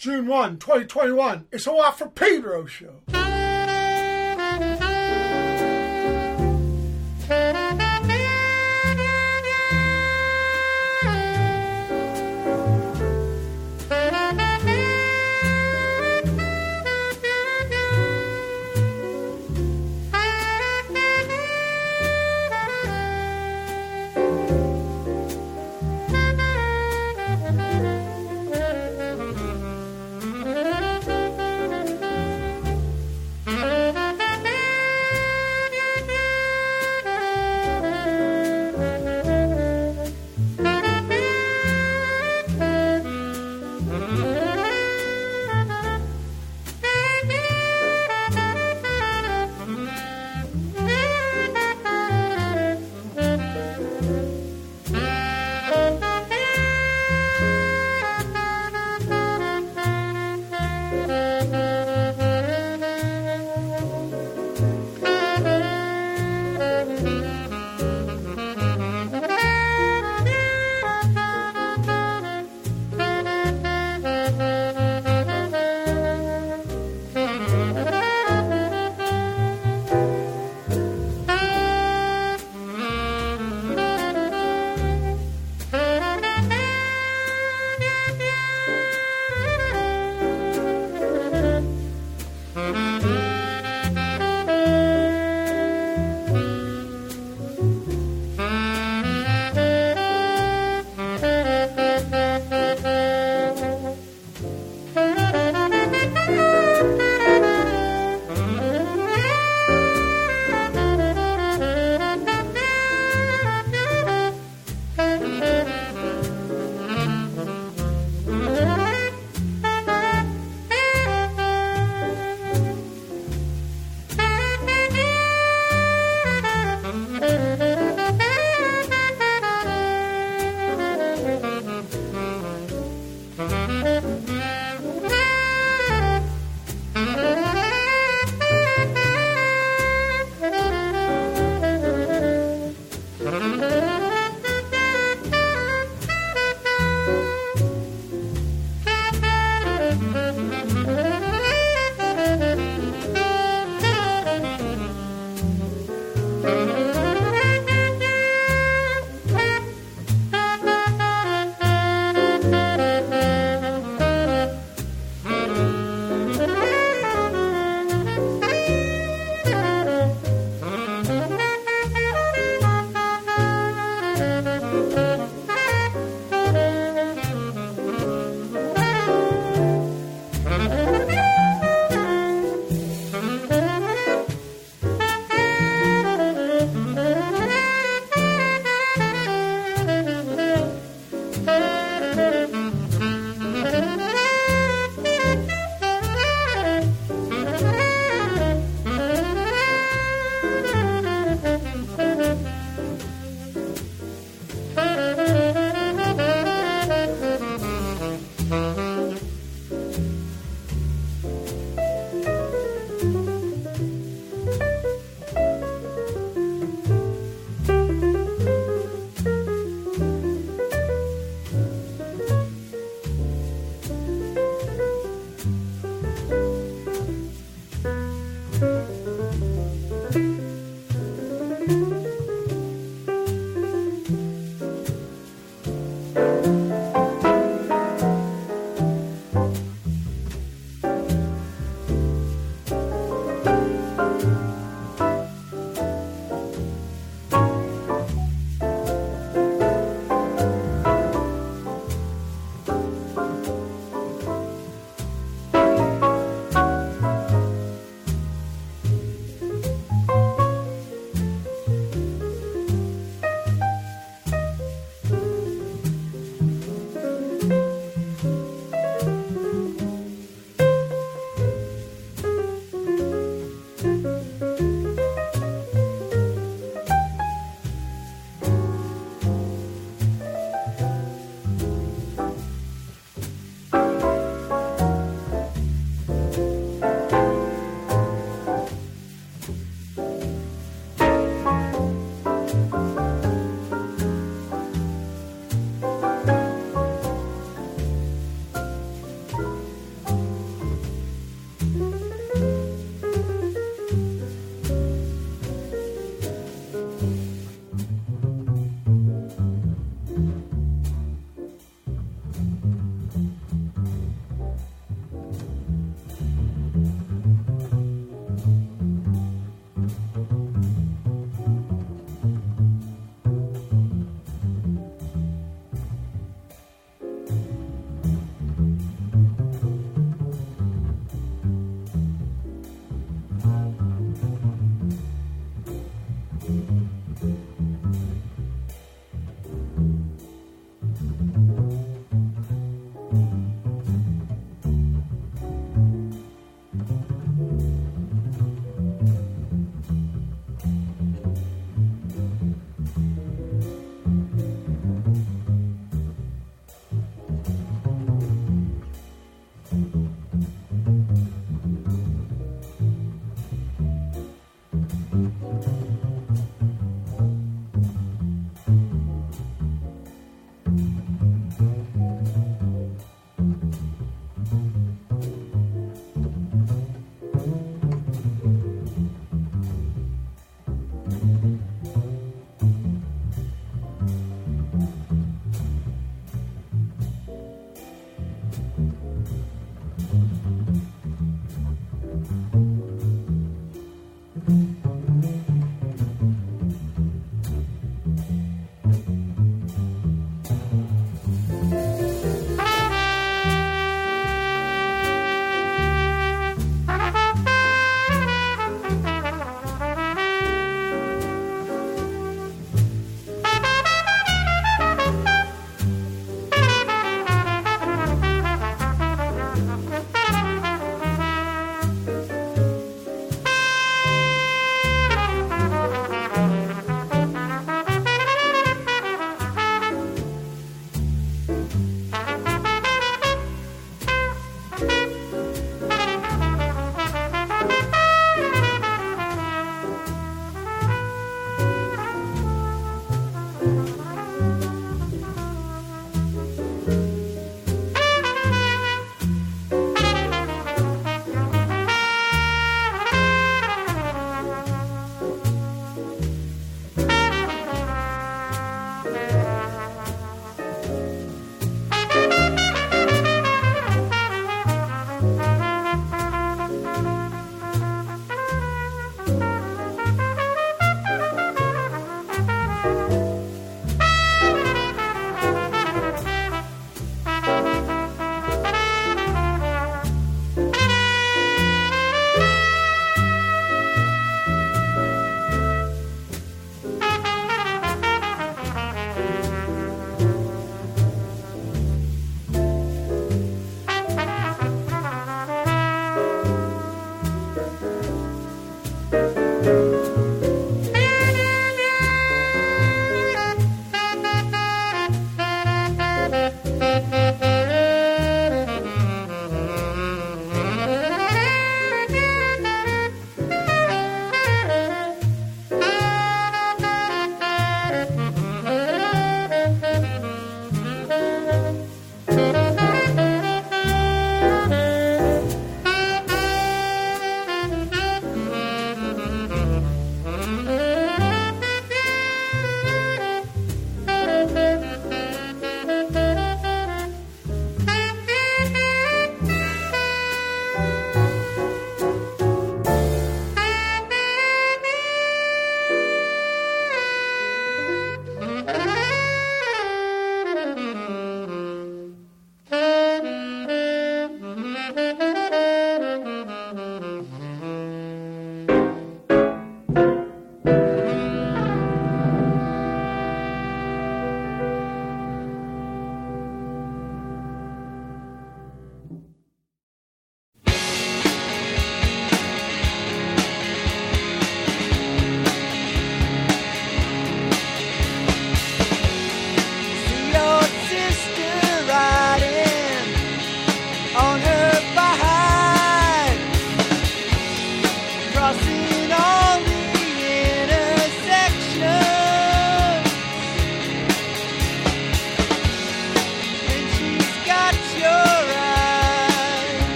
June 1, 2021. It's a Watt from Pedro show.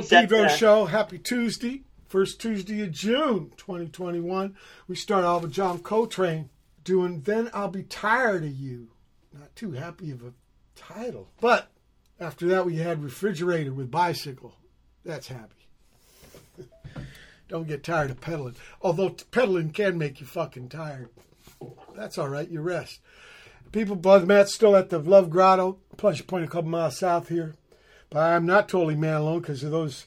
Pedro show. Happy Tuesday, first Tuesday of June, 2021. We start off with John Coltrane doing "Then I'll Be Tired of You." Not too happy of a title, but after that we had "Refrigerator" with Bicycle. That's happy. Don't get tired of pedaling. Although t- pedaling can make you fucking tired. That's all right. You rest. People, Buzz Matt's still at the Love Grotto, Pleasure Point, a couple miles south here. But I'm not totally man alone because of those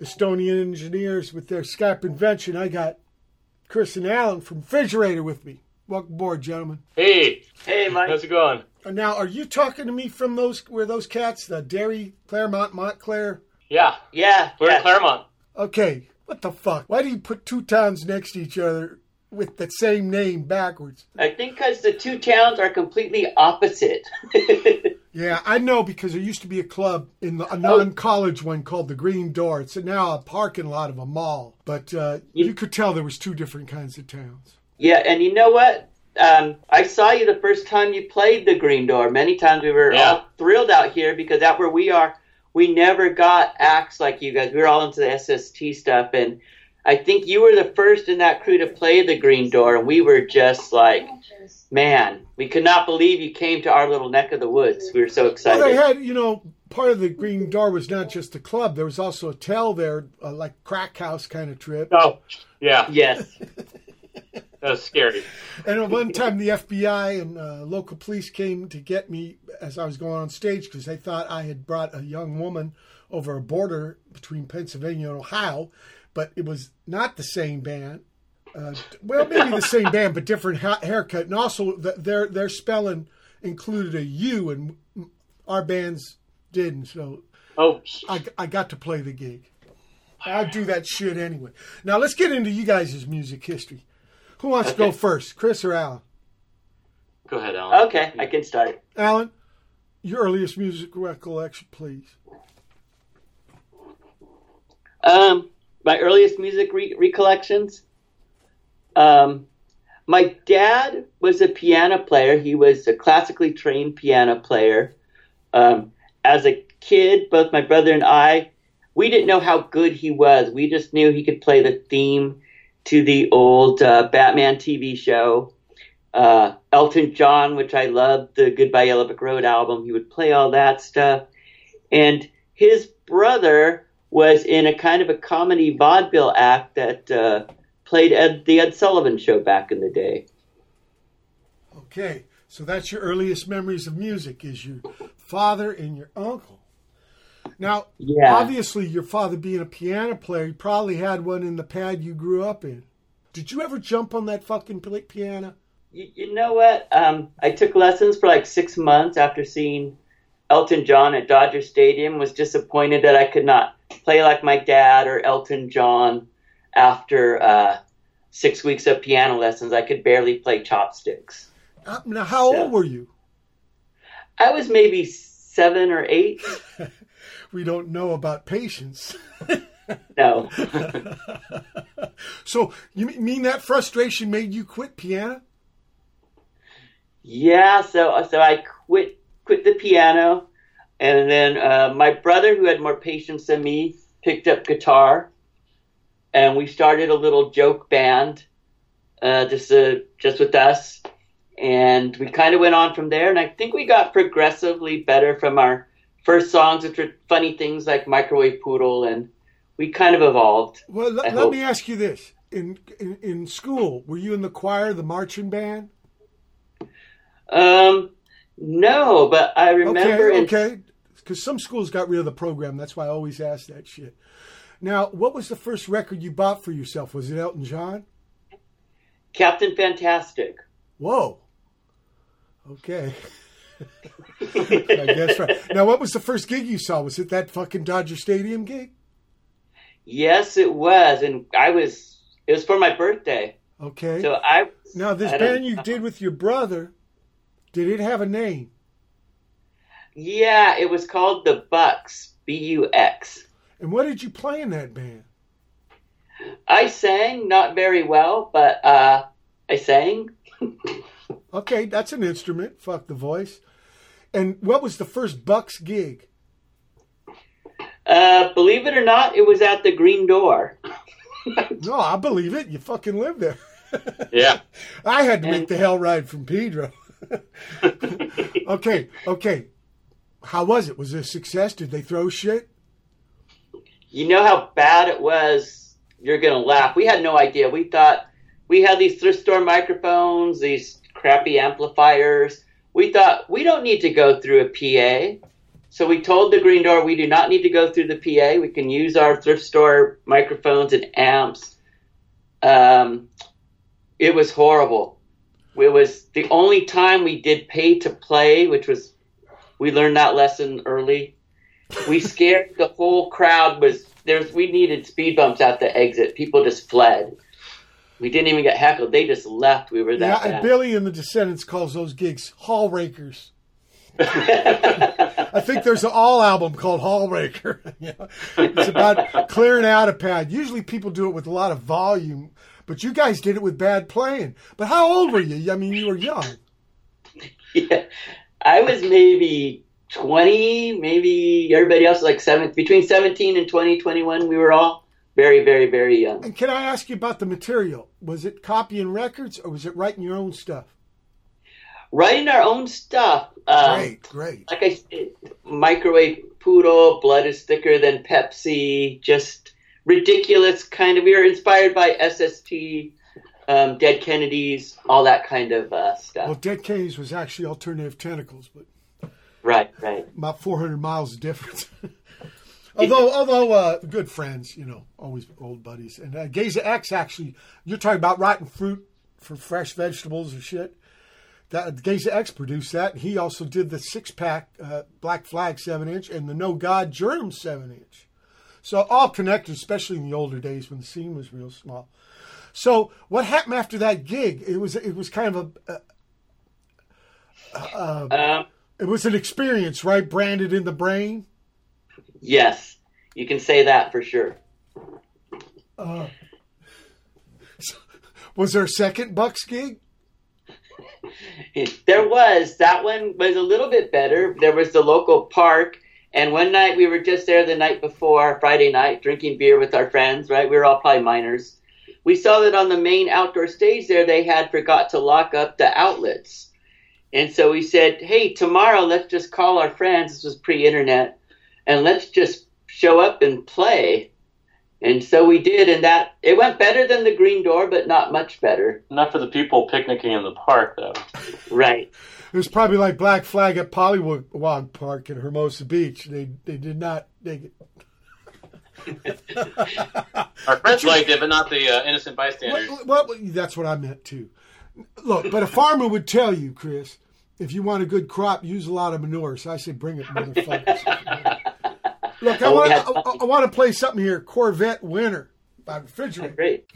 Estonian engineers with their Skype invention. I got Chris and Alan from Refrigerator with me. Welcome aboard, gentlemen. Hey, Hey, Mike. how's it going? Uh, now, are you talking to me from those where those cats, the Dairy, Claremont, Montclair? Yeah, Yeah, we're yeah. in Claremont. Okay, what the fuck? Why do you put two towns next to each other with the same name backwards? I think because the two towns are completely opposite. Yeah, I know because there used to be a club in the, a non-college one called the Green Door. It's now a parking lot of a mall, but uh, you could tell there was two different kinds of towns. yeah, and you know what? Um, I saw you the first time you played the Green Door. Many times we were Yeah. all thrilled out here because out where we are, we never got acts like you guys. We were all into the SST stuff, and I think you were the first in that crew to play the Green Door, and we were just like, man, we could not believe you came to our little neck of the woods. We were so excited. Well, they had, you know, part of the Green Door was not just a club. There was also a tell there, uh, like crack house kind of trip. Oh, yeah, yes. that was scary. And at one time, the FBI and uh, local police came to get me as I was going on stage because they thought I had brought a young woman over a border between Pennsylvania and Ohio, but it was not the same band. Uh, well, maybe the same band, but different ha- haircut, and also the, their their spelling included a U, and our bands didn't. So Oh, I, I got to play the gig. I do that shit anyway. Now let's get into you guys' music history. Who wants to go first, Chris or Alan? go ahead, Alan. Okay, I can start. Alan, your earliest music recollection, please. Um, my earliest music re- recollections. Um, my dad was a piano player. He was a classically trained piano player. Um, as a kid, both my brother and I, we didn't know how good he was. We just knew he could play the theme to the old uh, Batman TV show. Uh, Elton John, which I loved, the Goodbye Yellow Brick Road album. He would play all that stuff. And his brother was in a kind of a comedy vaudeville act that uh, played Ed, the Ed Sullivan Show back in the day. Okay, so that's your earliest memories of music is your father and your uncle. Now, Yeah. obviously, your father being a piano player, he probably had one in the pad you grew up in. Did you ever jump on that fucking piano? You, you know what? Um, I took lessons for like six months after seeing Elton John at Dodger Stadium. Was disappointed that I could not play like my dad or Elton John after uh, six weeks of piano lessons. I could barely play chopsticks. Uh, Now, how Yeah. old were you? I was maybe seven or eight. We don't know about patience. No. So, you mean that frustration made you quit piano? Yeah, so so I quit quit the piano, and then uh, my brother, who had more patience than me, picked up guitar, and we started a little joke band, uh, just uh, just with us, and we kind of went on from there. And I think we got progressively better from our first songs, which were funny things like Microwave Poodle, and we kind of evolved. Well, I let, hope. me ask you this: in, in in school, were you in the choir, the marching band? Um, no, but I remember okay, okay. Because some schools got rid of the program. That's why I always ask that shit. Now, what was the first record you bought for yourself? Was it Elton John? Captain Fantastic. Whoa. Okay. I guess right. Now, what was the first gig you saw? Was it that fucking Dodger Stadium gig? Yes, it was, and I was. It was for my birthday, Okay. so I. now, this I band you did with your brother, did it have a name? Yeah, it was called the Bucks. B U X. And what did you play in that band? I sang not very well, but uh, I sang. Okay, that's an instrument. Fuck the voice. And what was the first Bucks gig? Uh, believe it or not, it was at the Green Door. No, I believe it. You fucking live there. Yeah. I had to make the hell ride from Pedro. okay, okay. How was it? Was it a success? Did they throw shit? You know how bad it was? You're going to laugh. We had no idea. We thought we had these thrift store microphones, these crappy amplifiers. We thought we don't need to go through a PA. So we told the Green Door we do not need to go through the PA. We can use our thrift store microphones and amps. Um, it was horrible. It was the only time we did pay to play, which was we learned that lesson early. We scared the whole crowd. Was there's we needed speed bumps at the exit. People just fled. We didn't even get heckled. They just left. We were Yeah, that and. Billy and the Descendents calls those gigs hall rakers. I think there's an all album called Hallraker. It's about clearing out a pad. Usually people do it with a lot of volume, but you guys did it with bad playing. But how old were you? I mean, you were young. yeah. I was maybe 20, maybe everybody else like seven, between 17 and 20, 21. We were all very, very, very young. And can I ask you about the material? Was it copying records or was it writing your own stuff? Writing our own stuff. Um, Great, great. Like I said, microwave poodle, blood is thicker than Pepsi, just ridiculous kind of. We were inspired by SST, um, Dead Kennedys, all that kind of uh, stuff. Well, Dead Kennedys was actually Alternative Tentacles, but right, right. about 400 miles of difference. although, although uh, good friends, you know, always old buddies. And uh, Geza X actually, you're talking about rotten fruit for fresh vegetables or shit. That Geza X produced that. He also did the six pack uh, Black Flag seven inch and the No God Germ seven inch. So all connected, especially in the older days when the scene was real small. So what happened after that gig? It was it was kind of a, Um, it was an experience, right? Branded in the brain. yes, you can say that for sure. Uh, was there a second Bucks gig? There was that one was a little bit better. There was the local park, and one night we were just there the night before Friday night drinking beer with our friends. Right, we were all probably minors. We saw that on the main outdoor stage there they had forgot to lock up the outlets, and so we said, "Hey, tomorrow let's just call our friends. This was pre-internet, and let's just show up and play." And so we did, and that it went better than the Green Door, but not much better. Not for the people picnicking in the park, though. Right. It was probably like Black Flag at Polliwog Park in Hermosa Beach. They they did not dig it. Our friends liked it, but not the uh, innocent bystanders. Well, well, that's what I meant too. Look, but a farmer would tell you, Chris, if you want a good crop, use a lot of manure. So I say, bring it, motherfuckers. Look, I Oh, want. I, I want to play something here. Corvette Winter by Refrigerator. Great.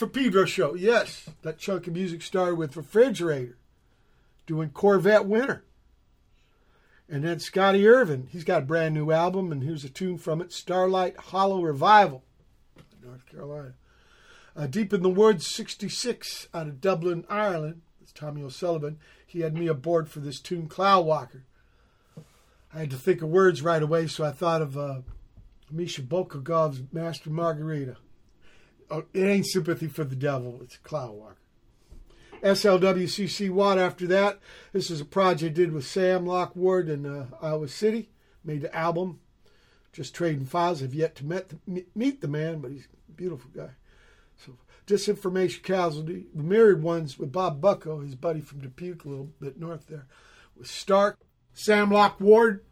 For Pedro show. Yes, that chunk of music started with Refrigerator doing Corvette Winter. And then Scotty Irving, he's got a brand new album, and here's a tune from it Starlight Hollow Revival, North Carolina. Uh, Deep in the Woods 66 out of Dublin, Ireland. It's Tommy O'Sullivan. He had me aboard for this tune, Cloud Walker. I had to think of words right away, so I thought of uh, Misha Bulgakov's Master Margarita. Oh, it ain't sympathy for the devil, it's Cloud Walker. SLWCC Watt after that. This is a project I did with Sam Locke Ward in uh, Iowa City. Made the album. Just trading files. Have yet to met the, meet the man, but he's a beautiful guy. So, Disinformation Casualty. The Myriad Ones with Bob Bucko, his buddy from Dubuque, a little bit north there. With Stark, Sam Locke Ward,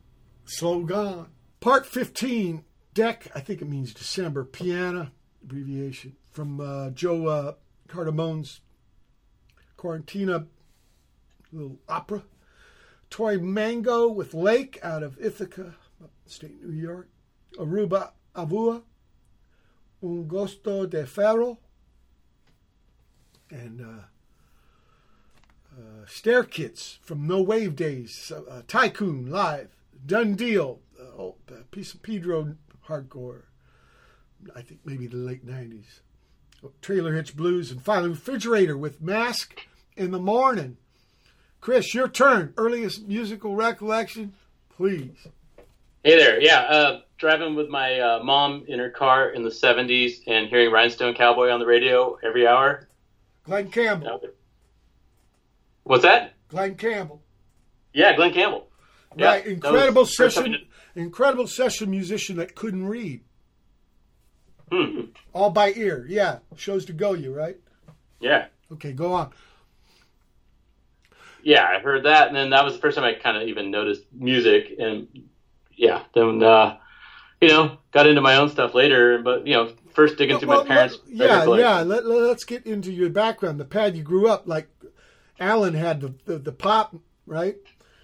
Slow Gone. Part 15, Deck, I think it means December, Piano, abbreviation, from uh, Joe uh, Cardamone's Quarentina little opera. Toymango with Lake out of Ithaca, upstate New York. Arubu Avua. Un Gosto de Ferro. And uh, uh, Stare Kits from No Wave Days. Uh, Tycoon Live. Done Deal. Uh, oh, a piece of Pedro hardcore. I think maybe the late 90s. Trailer Hitch Blues, and finally Refrigerator with Mask in the Morning. Chris, your turn. Earliest musical recollection, please. Hey there, yeah. Uh, driving with my uh, mom in her car in the '70s and hearing Rhinestone Cowboy on the radio every hour. Glen Campbell. What's that? Glen Campbell. Yeah, Glen Campbell. Yeah, right, was incredible session, incredible session musician that couldn't read, Hmm. all by ear. Yeah, shows to go you right. Yeah, Okay, go on. yeah. I heard that, and then that was the first time I kind of even noticed music, and yeah, then uh, you know got into my own stuff later. But you know, first digging through Well, my parents' let- yeah, yeah. Let, let, us get into your background. The pad you grew up like. Alan had the, the the pop right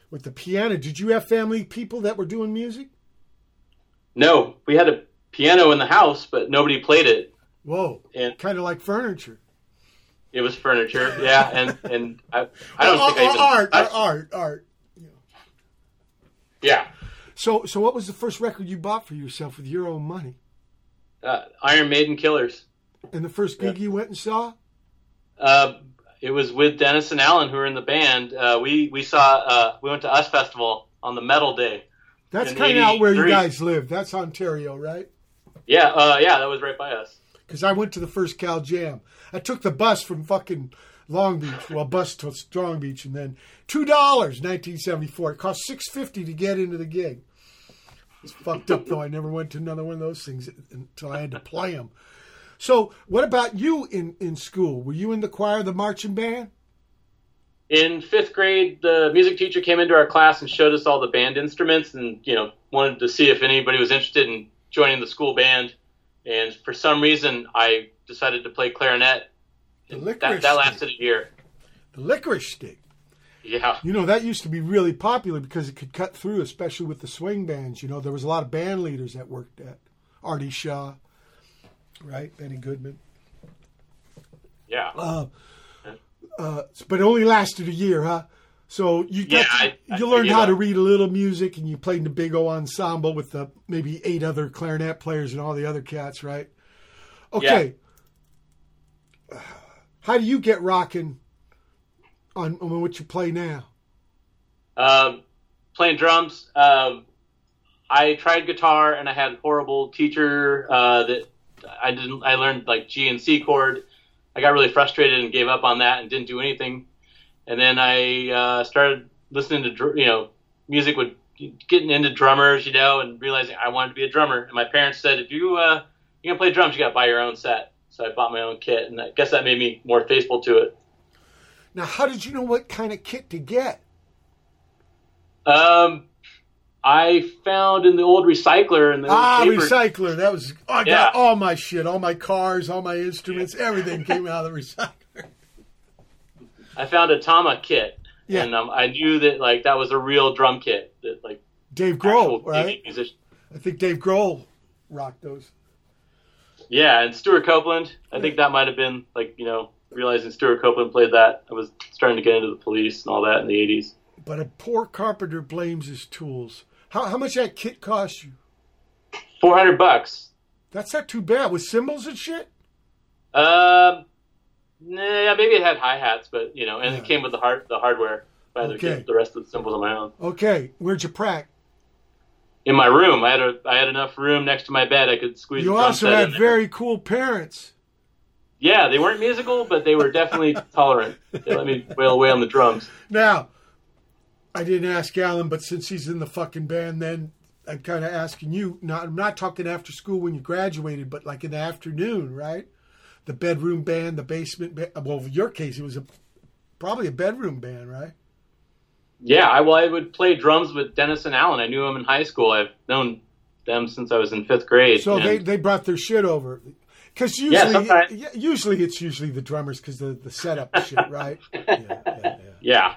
with the piano. Did you have family people that were doing music? No, we had a piano in the house, but nobody played it. Whoa, And kind of like furniture. it was furniture, yeah, and and I, I don't Or- think I even art, touched- art, art. yeah. So, so what was the first record you bought for yourself with your own money? Uh, Iron Maiden Killers. And the first gig you went and saw? Uh, it was with Dennis and Alan who were in the band. Uh, we we saw uh, we went to US Festival on the Metal Day. That's kind of out where you guys live. That's Ontario, right? Yeah, uh, yeah, that was right by us. Because I went to the first Cal Jam. I took the bus from fucking Long Beach, well, bus to Strong Beach, and then two dollars, nineteen seventy four. It cost six fifty to get into the gig. It's fucked up though. I never went to another one of those things until I had to play them. So, what about you in in school? Were you in the choir, the marching band? In fifth grade, the music teacher came into our class and showed us all the band instruments, and you know wanted to see if anybody was interested in joining the school band. And for some reason, I decided to play clarinet. The licorice that, that lasted a year. The licorice stick. Yeah, You know, that used to be really popular because it could cut through, especially with the swing bands. You know, there was a lot of band leaders that worked at Artie Shaw, right? Benny Goodman. yeah. Uh, uh, but it only lasted a year, huh? So you got Yeah, to- I- I you learned figured how to read a little music, and you played in the big O ensemble with the maybe eight other clarinet players and all the other cats, right? Okay. How do you get rocking on, on what you play now? Um, playing drums. Um, I tried guitar and I had a horrible teacher uh, that I didn't. I learned like G and C chord. I got really frustrated and gave up on that and didn't do anything. And then I uh, started listening to you know music with getting into drummers, you know, and realizing I wanted to be a drummer. And my parents said, if you uh, you gonna play drums, you got to buy your own set. So I bought my own kit, and I guess that made me more faithful to it. Now, how did you know what kind of kit to get? Um, I found in the old recycler and the Ah, paper- recycler. That was oh, I got all my shit, all my cars, all my instruments, everything came out of the recycler. I found a Tama kit, Yeah. and um, I knew that like that was a real drum kit that like Dave Grohl, right? musician. I think Dave Grohl rocked those. Yeah, and Stewart Copeland. I think that might have been like you know realizing Stewart Copeland played that. I was starting to get into the police and all that in the '80s. But a poor carpenter blames his tools. How, how much that kit cost you? Four hundred bucks. That's not too bad with cymbals and shit. Um, nah, maybe it had hi hats, but you know, and Yeah. it came with the hard the hardware. I Okay. the rest of the cymbals on my own. Okay, where'd you prac? In my room, I had a I had enough room next to my bed. I could squeeze. You also had very cool parents. Yeah, they weren't musical, but they were definitely tolerant. They let me wail away on the drums. Now, I didn't ask Alan, but since he's in the fucking band, then I'm kind of asking you. Not, I'm not talking after school when you graduated, but like in the afternoon, right? The bedroom band, the basement band. Well, in your case, it was a probably a bedroom band, right? Yeah, I well, I would play drums with Dennis and Allen. I knew them in high school. I've known them since I was in fifth grade. So they, they brought their shit over. Because usually, Yeah, usually it's usually the drummers because the the setup shit, right? Yeah, yeah, yeah. Yeah,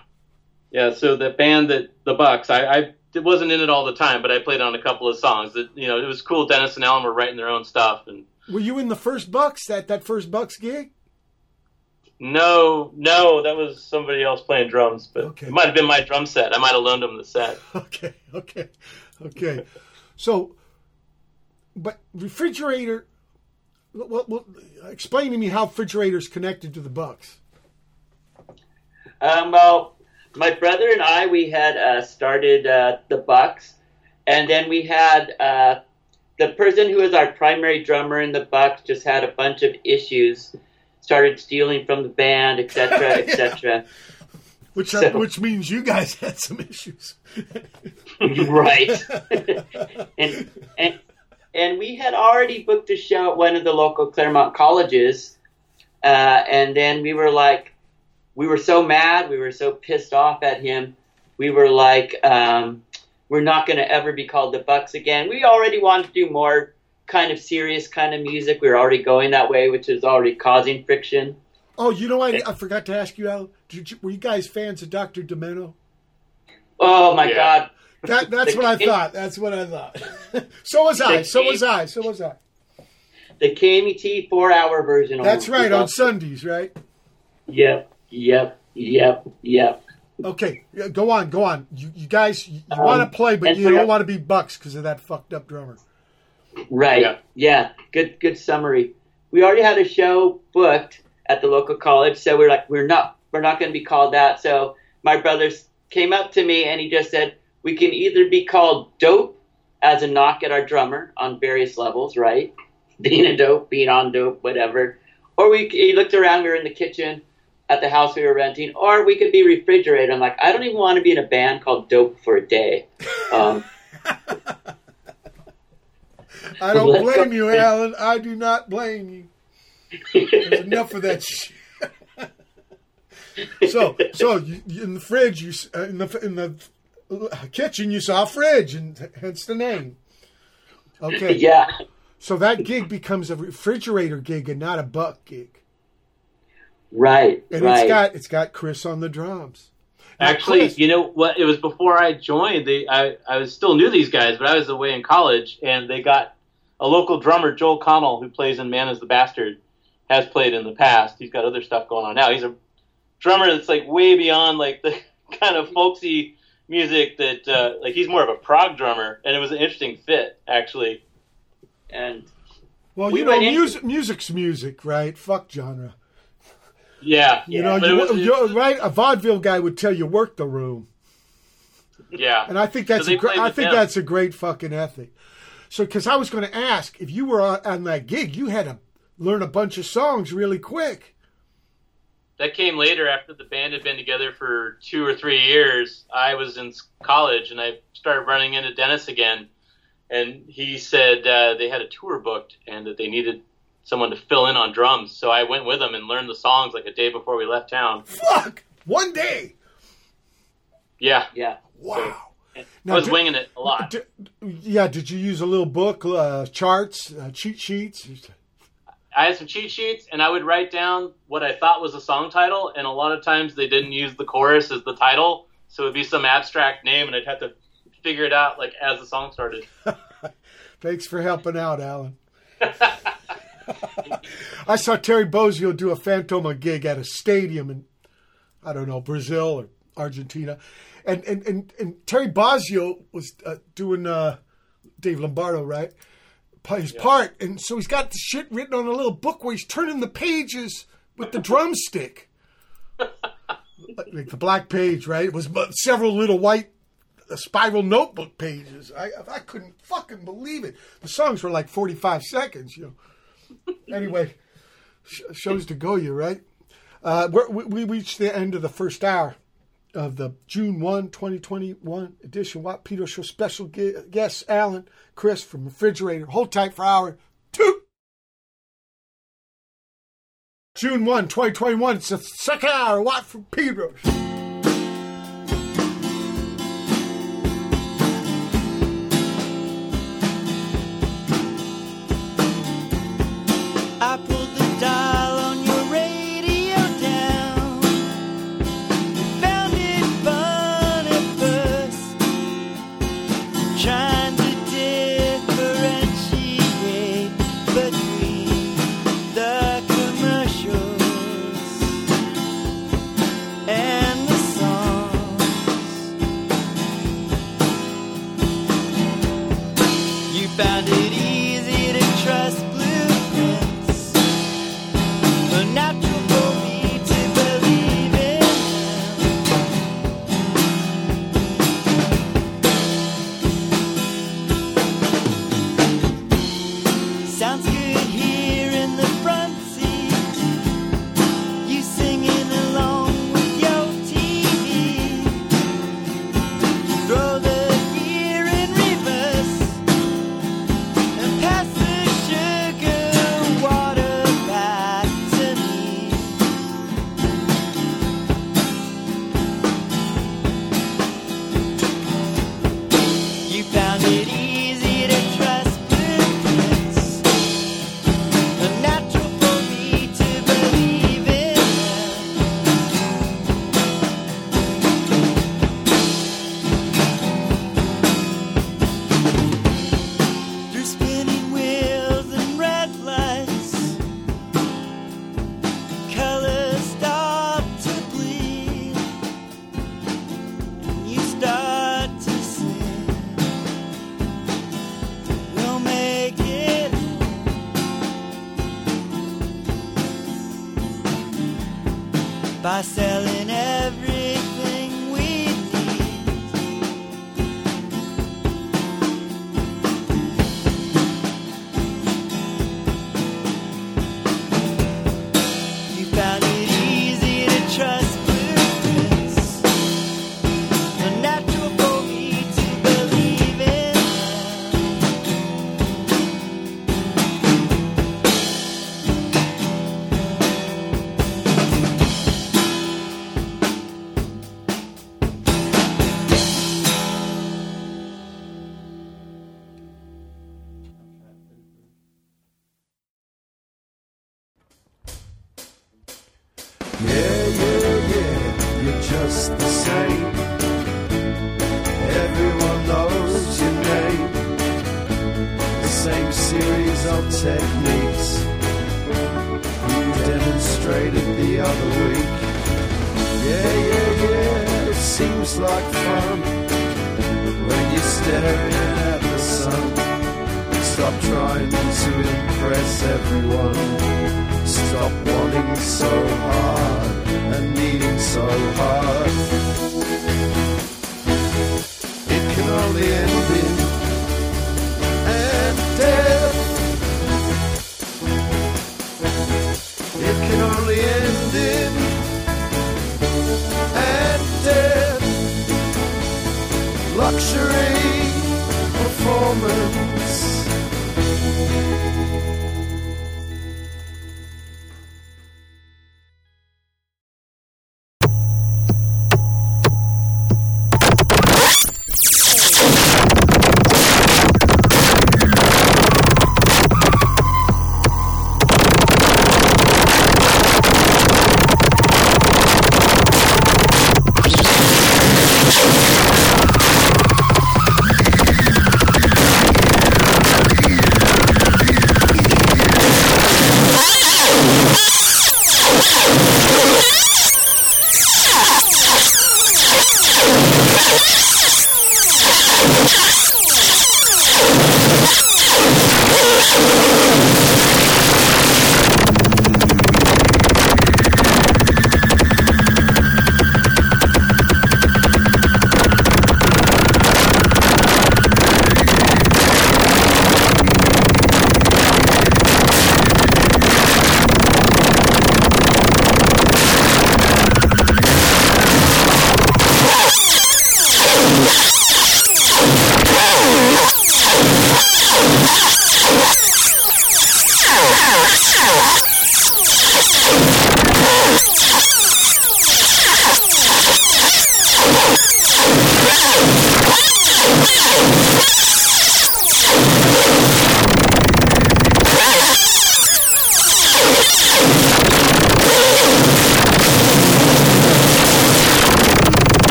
yeah. So the band that the Bucks, I, I it wasn't in it all the time, but I played on a couple of songs. That you know, it was cool. Dennis and Allen were writing their own stuff, and Were you in the first Bucks that that first Bucks gig? no, no, that was somebody else playing drums, but Okay. it might have been my drum set. I might have loaned them the set. Okay, okay, okay. So, but refrigerator. Well, well, explain to me how refrigerators connected to the Bucks. Um, well, my brother and I, we had uh, started uh, the Bucks, and then we had uh, the person who was our primary drummer in the Bucks just had a bunch of issues, started stealing from the band, etc., etc. Which So- which means you guys had some issues. right. and, and and we had already booked a show at one of the local Claremont colleges, uh, and then we were like, we were so mad, we were so pissed off at him, we were like, um, we're not going to ever be called the Bucks again. We already wanted to do more kind of serious kind of music. We are already going that way, which is already causing friction. Oh, you know, I, I forgot to ask you, Al. Did you, were you guys fans of Doctor Demento? Oh my Yeah. God! That, that's what I thought. That's what I thought. so was I. So was I. So was I. The KMET four-hour version. That's right. On. Sundays, right? Yep, yep, yep, yep. Okay, yeah, go on, go on. You, you guys, you, Um, want to play, but you don't want to be Bucks because of that fucked up drummer. Right. Yeah. Yeah. Good. Good summary. We already had a show booked at the local college, so we're like, we're not, we're not going to be called that. So my brothers came up to me and he just said, we can either be called dope as a knock at our drummer on various levels, right? Being a dope, being on dope, whatever. Or we, he looked around, we were in the kitchen at the house we were renting, or we could be refrigerated. I'm like, I don't even want to be in a band called Dope for a day. Um, I don't blame you, Alan. I do not blame you. There's enough of that shit. so, so you, in the fridge, you uh, in the in the kitchen, you saw a fridge, and hence the name. Okay, yeah. so that gig becomes a refrigerator gig and not a buck gig, Right. and right. it's got it's got Chris on the drums. Now, Actually, Chris- you know what? It was before I joined. They, I, I was still knew these guys, but I was away in college, and they got a local drummer, Joel Connell, who plays in Man Is the Bastard, has played in the past. He's got other stuff going on now. He's a drummer that's like way beyond like the kind of folksy music that uh, like he's more of a prog drummer, and it was an interesting fit actually. and well, we you know, went in- music music's music, right? Fuck genre. Yeah, You Yeah, know, you, was- you're right. A vaudeville guy would tell you work the room. yeah. And I think that's So a gr- played I think them. that's a great fucking ethic. So, because I was going to ask if you were on, on that gig, you had to learn a bunch of songs really quick. that came later after the band had been together for two or three years. I was in college and I started running into Dennis again, and he said uh, they had a tour booked and that they needed someone to fill in on drums. So I went with him and learned the songs like a day before we left town. Fuck, one day. Yeah, yeah. Wow. I Now, was did- winging it a lot. d- yeah, did you use a little book, uh, charts, uh, cheat sheets? I had some cheat sheets and I would write down what I thought was a song title, and a lot of times they didn't use the chorus as the title, so it'd be some abstract name, and I'd have to figure it out like as the song started. Thanks for helping out, Alan. I saw Terry Bozzio do a Fantoma gig at a stadium in, I don't know, Brazil or Argentina. And and, and, and Terry Bozzio was uh, doing uh, Dave Lombardo, right? His part. And so he's got the shit written on a little book where he's turning the pages with the drumstick. like the black page, right? It was several little white uh, spiral notebook pages. I I couldn't fucking believe it. The songs were like 45 seconds, you know. Anyway, sh- shows to go you, right? Uh, we, we reached the end of the first hour of the June 1, 2021 edition Watt Peter Show special gu- guests, Alan, Chris from Refrigerator. Hold tight for hour two. June 1, 2021. It's the second hour. Watt from Pedro.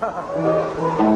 哈哈。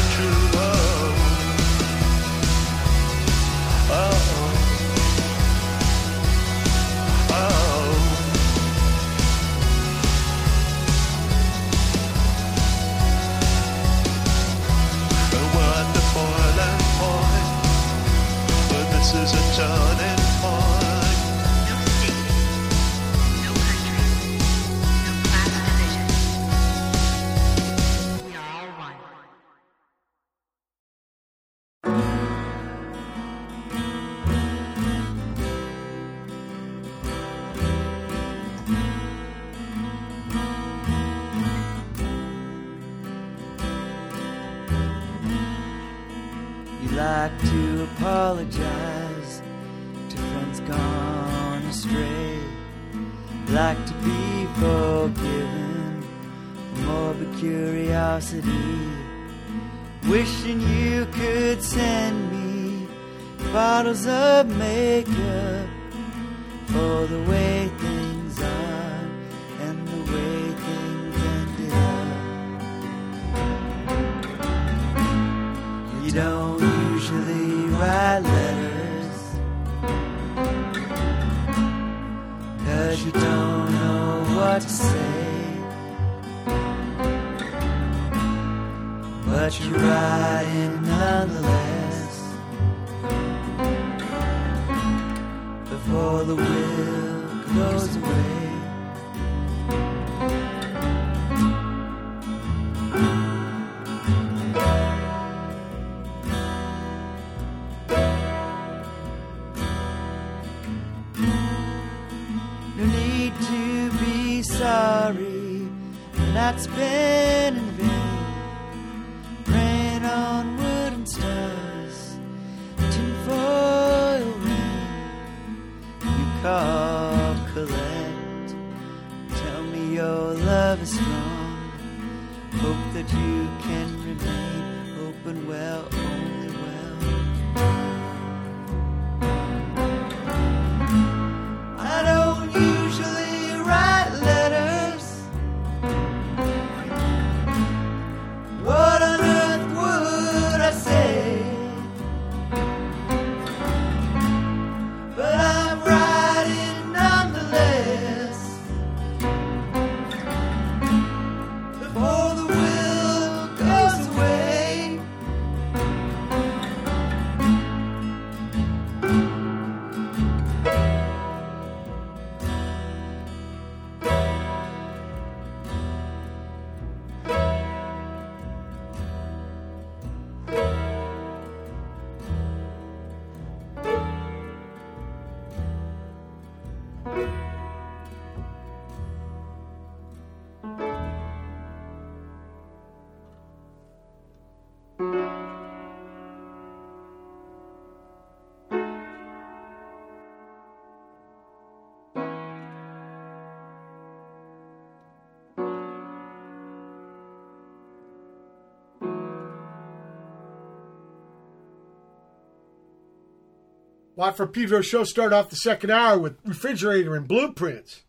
Watt for Pedro show started off the second hour with Refrigerator and Blueprints.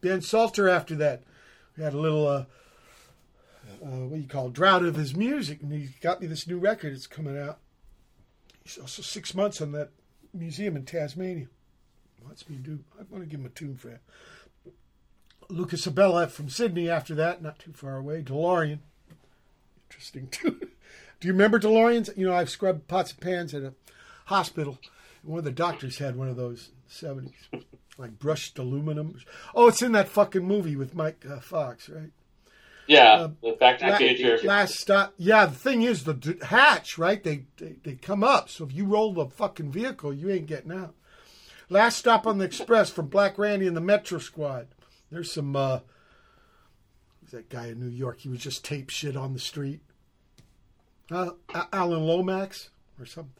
Ben Salter after that. We had a little, uh, uh, what do you call it, drought of his music, and he got me this new record that's coming out. He's also six months on that museum in Tasmania. What's me do? I want to give him a tune for that. Lucas Abela from Sydney after that, not too far away. DeLorean. Interesting tune. do you remember DeLoreans? You know, I've scrubbed pots and pans at a hospital. One of the doctors had one of those 70s, like brushed aluminum. Oh, it's in that fucking movie with Mike uh, Fox, right? Yeah, Uh, the the La- Future. last stop. Yeah, the thing is, the d- hatch, right? They, they they come up. So if you roll the fucking vehicle, you ain't getting out. Last stop on the express from Black Randy and the Metrosquad. There's some. uh that guy in New York? He was just tape shit on the street. Uh, Alan Lomax or something.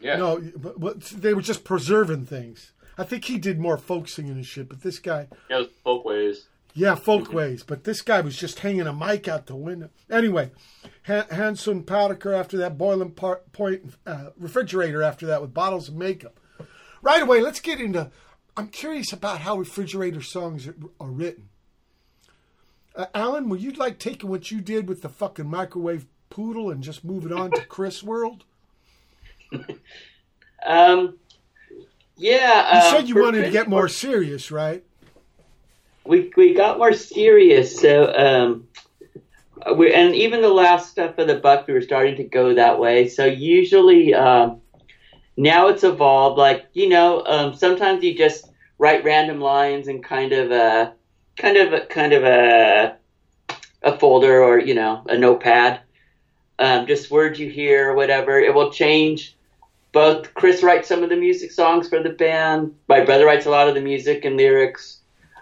Yeah. No, but, but they were just preserving things. I think he did more folk singing and shit, but this guy, Yeah, folkways. yeah, folkways. But this guy was just hanging a mic out the window. Anyway, Han- Handsone Pottker after that, Boiling par- Point uh, refrigerator after that with bottles of makeup. Right away, let's get into. I'm curious about how refrigerator songs are, are written. Uh, Alan, would you like taking what you did with the fucking microwave poodle and just move it on to Chris World? Um, yeah. You um, said you wanted to get more serious, right? we we got more serious. So um, we and even the last stuff of the buck, we were starting to go that way. So usually um, now it's evolved. Like you know, um, sometimes you just write random lines and kind of a kind of a, kind of a a folder or you know a notepad. Um, just words you hear or whatever. It will change. Both Chris writes some of the music songs for the band. My brother writes a lot of the music and lyrics.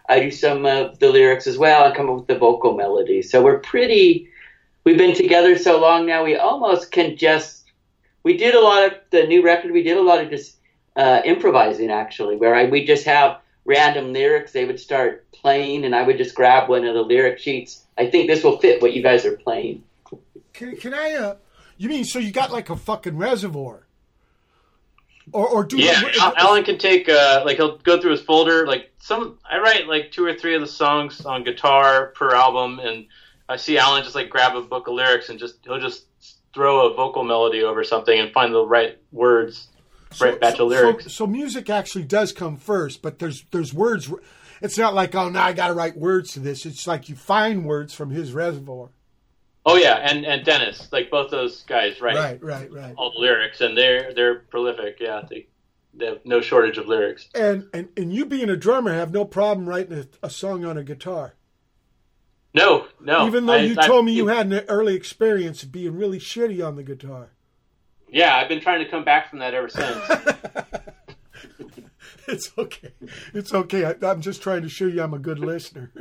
I do some of the lyrics as well and come up with the vocal melody. So we're pretty. We've been together so long now. We almost can just. We did a lot of the new record. We did a lot of just uh, improvising actually, where we just have random lyrics. They would start playing, and I would just grab one of the lyric sheets. I think this will fit what you guys are playing. Can, can I? Uh, you mean so you got like a fucking reservoir? Or, or do Yeah, Al- Alan can take uh, like he'll go through his folder. Like some, I write like two or three of the songs on guitar per album, and I see Alan just like grab a book of lyrics and just he'll just throw a vocal melody over something and find the right words, right batch of lyrics. So, so music actually does come first, but there's there's words. It's not like oh now I got to write words to this. It's like you find words from his reservoir. Oh yeah, and and Dennis, like both those guys write Right, right, right. all the lyrics, and they're they're prolific. Yeah, they they have no shortage of lyrics. And, and and you being a drummer have no problem writing a, a song on a guitar. No, no. Even though I- you I- told me you had an early experience of being really shitty on the guitar. Yeah, I've been trying to come back from that ever since. It's okay. It's okay. I, I'm just trying to show you I'm a good listener.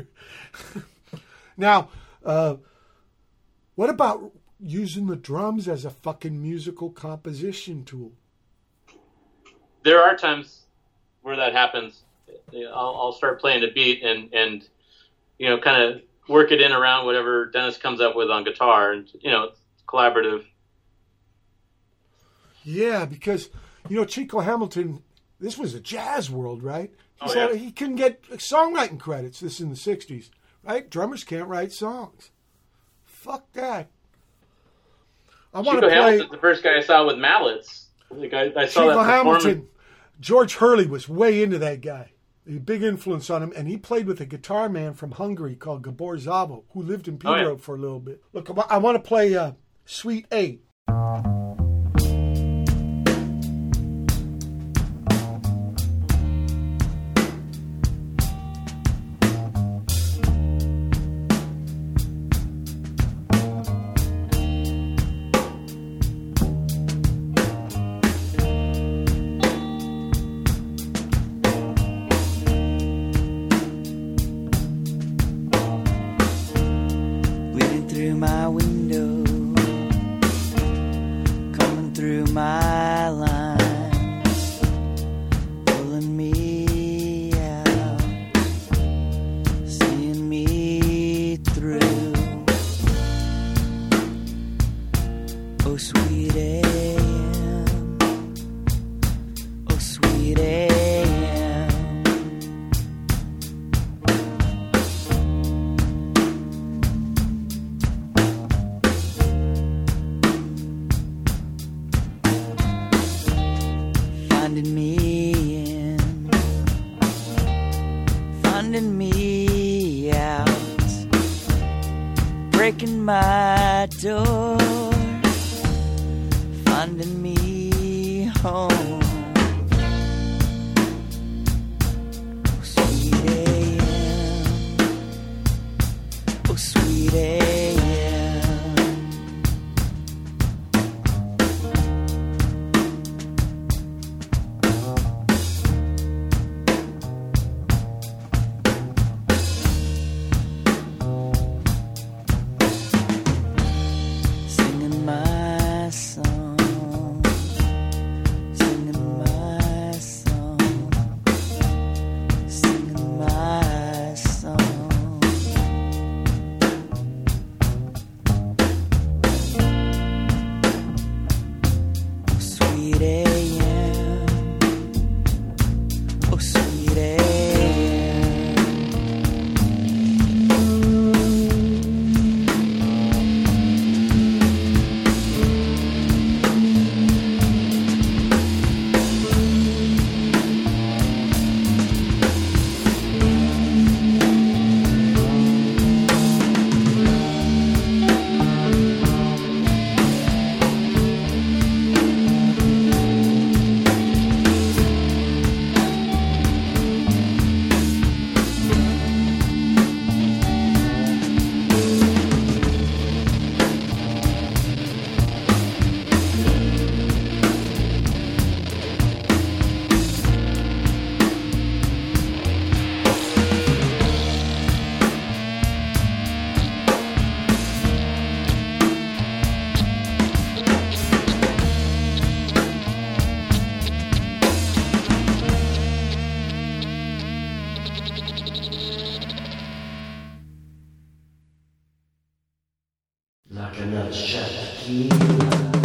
now, uh, what about using the drums as a fucking musical composition tool? there are times where that happens. I'll, I'll start playing a beat and and you know kind of work it in around whatever Dennis comes up with on guitar, and you know it's collaborative. Yeah, because you know Chico Hamilton. This was a jazz world, right? Oh, he Oh, yeah. he couldn't get songwriting credits. This in the '60s, right? Drummers can't write songs. Fuck that. I want to play Hamilton's the first guy I saw with mallets. Like I, I saw Chico that. Hamilton. George Hurley was way into that guy. A big influence on him, and he played with a guitar man from Hungary called Gabor Szabo, who lived in Oh, yeah. For a little bit. Look, I want to play uh, Sweet Eight. Like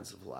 of lies.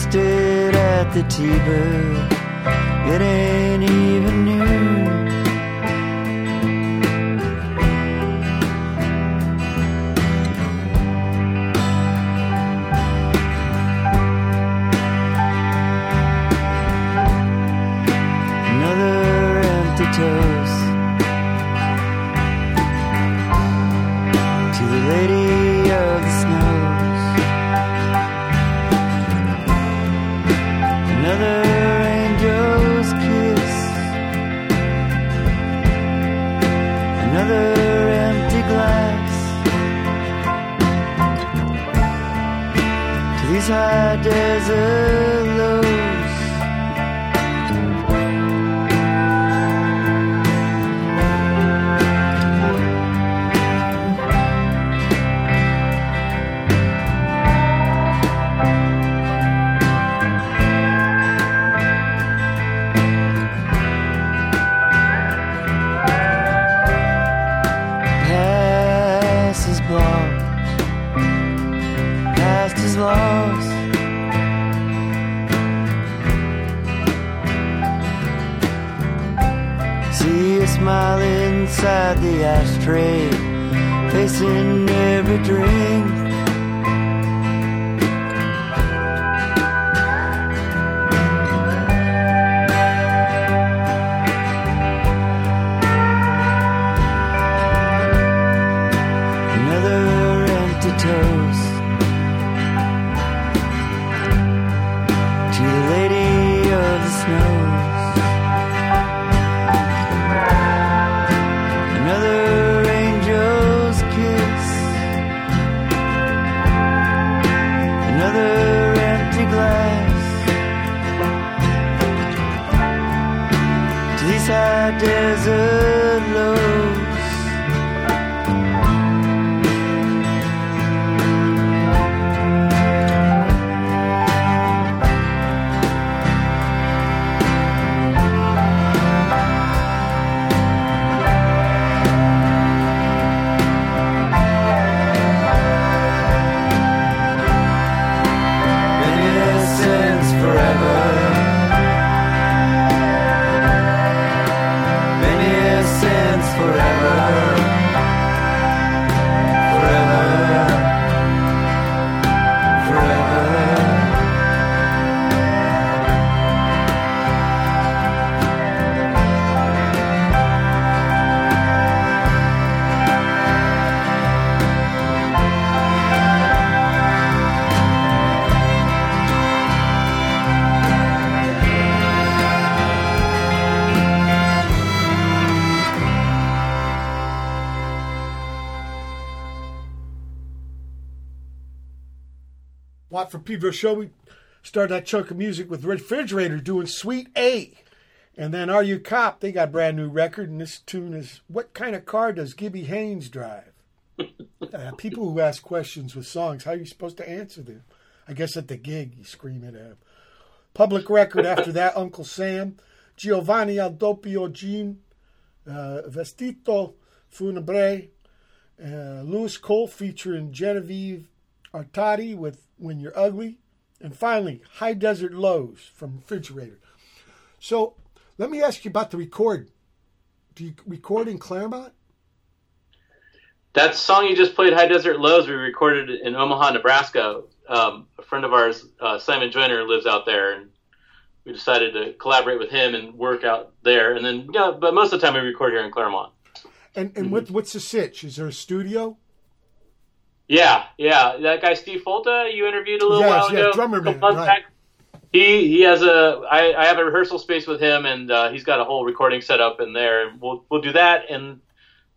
Dusted at the T-bird. It ain't high desert lows. From Pedro show. We Start that chunk of music with Refrigerator doing Sweet A. And then Are You Cop? They got brand new record, and this tune is What Kind of Car Does Gibby Haynes Drive? uh, people who ask questions with songs, how are you supposed to answer them? I guess at the gig, you scream it 'em. Public record after that, Uncle Sam, Giovani Al Doppio Gin, uh, Vestito Funebre, uh, Louis Cole featuring Genevieve Artadi with When You're Ugly, and finally, High Desert Lows from Refrigerator. So let me ask you about the record. Do you record in Claremont? That song you just played, High Desert Lows, we recorded in Omaha, Nebraska. Um, a friend of ours, uh, Simon Joyner, lives out there, and we decided to collaborate with him and work out there. And then, yeah, but most of the time we record here in Claremont. And and what what's the sitch? Is there a studio? Yeah, yeah. That guy Steve Folta you interviewed a little Yes, while yeah, ago, drummer man, right. back. He he has a I, I have a rehearsal space with him, and uh, he's got a whole recording set up in there. And we'll we'll do that, and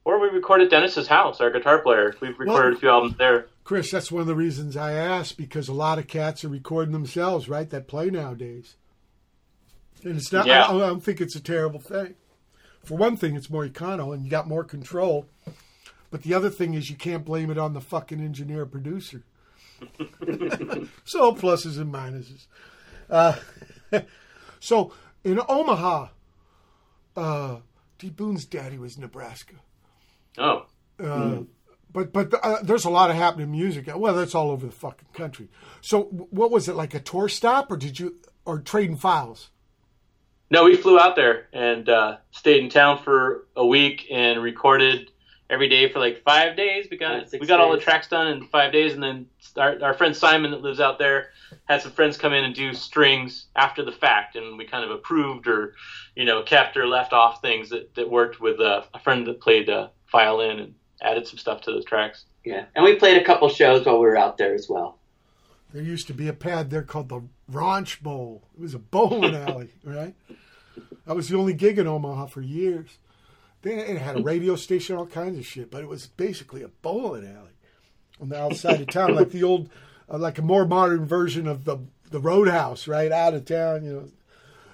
or we record at Dennis's house, our guitar player. We've recorded Well- a few albums there. Chris, that's one of the reasons I asked because a lot of cats are recording themselves, right? That play nowadays, and it's not. Yeah. I, I don't think it's a terrible thing. For one thing, it's more econo and you got more control. But the other thing is you can't blame it on the fucking engineer producer. so pluses and minuses. Uh, so in Omaha, uh, D. Boon's daddy was Nebraska. Oh, Uh, But but uh, there's a lot of happening music. Well, that's all over the fucking country. So what was it like a tour stop, or did you or trading files? No, we flew out there and uh, stayed in town for a week and recorded every day for like five days. We got we got all the tracks done in five days, and then our, our friend Simon that lives out there had some friends come in and do strings after the fact, and we kind of approved or you know kept or left off things that, that worked with uh, a friend that played uh, violin and added some stuff to those tracks. Yeah, and we played a couple shows while we were out there as well. There used to be a pad there called the Ranch Bowl. It was a bowling alley, right? That was the only gig in Omaha for years. They it had a radio station, all kinds of shit, but it was basically a bowling alley on the outside of town, like the old, uh, like a more modern version of the the Roadhouse, right out of town, you know.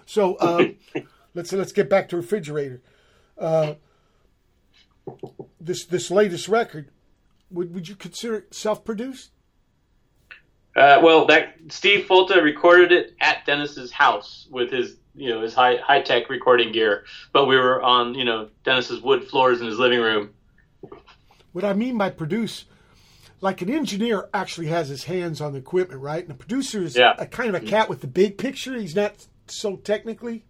So um, let's let's get back to refrigerator. Uh, this this latest record, would would you consider it self produced? Uh, well, that Steve Folta recorded it at Dennis's house with his, you know, his high high tech recording gear. But we were on, you know, Dennis's wood floors in his living room. What I mean by produce, like an engineer actually has his hands on the equipment, right? And a producer is Yeah. a kind of a cat with the big picture. He's not so technically.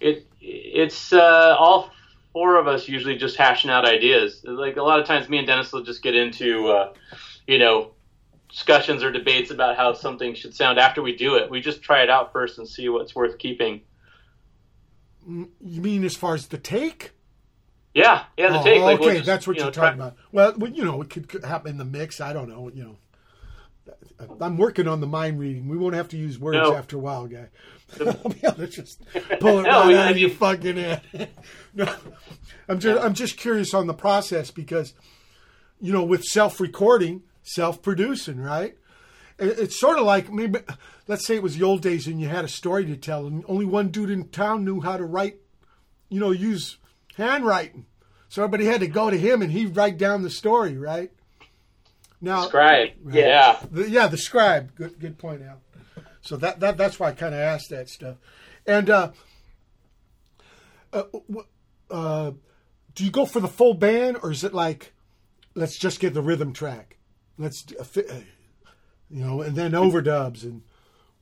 It it's uh, all four of us usually just hashing out ideas. Like a lot of times, me and Dennis will just get into, uh, you know, discussions or debates about how something should sound after we do it. We just try it out first and see what's worth keeping. You mean as far as the take? Yeah, yeah, the Oh, take. Like, okay, we'll just, that's what you you're know, try- talking about. Well, you know, it could, could happen in the mix. I don't know. You know, I'm working on the mind reading. We won't have to use words No. after a while, guy. I'll be able to just pull it No, right out of your fucking head. no, I'm just I'm just curious on the process because, you know, with self-recording, self-producing, right? It's sort of like maybe, let's say it was the old days and you had a story to tell, and only one dude in town knew how to write, you know, use handwriting. So everybody had to go to him and he'd write down the story, right? Now, Scribe. Right. Yeah. The, yeah, the scribe. Good, good point, Al. So that, that that's why I kind of asked that stuff. And uh, uh, uh, do you go for the full band, or is it like, let's just get the rhythm track, let's, fi- uh, you know, and then overdubs and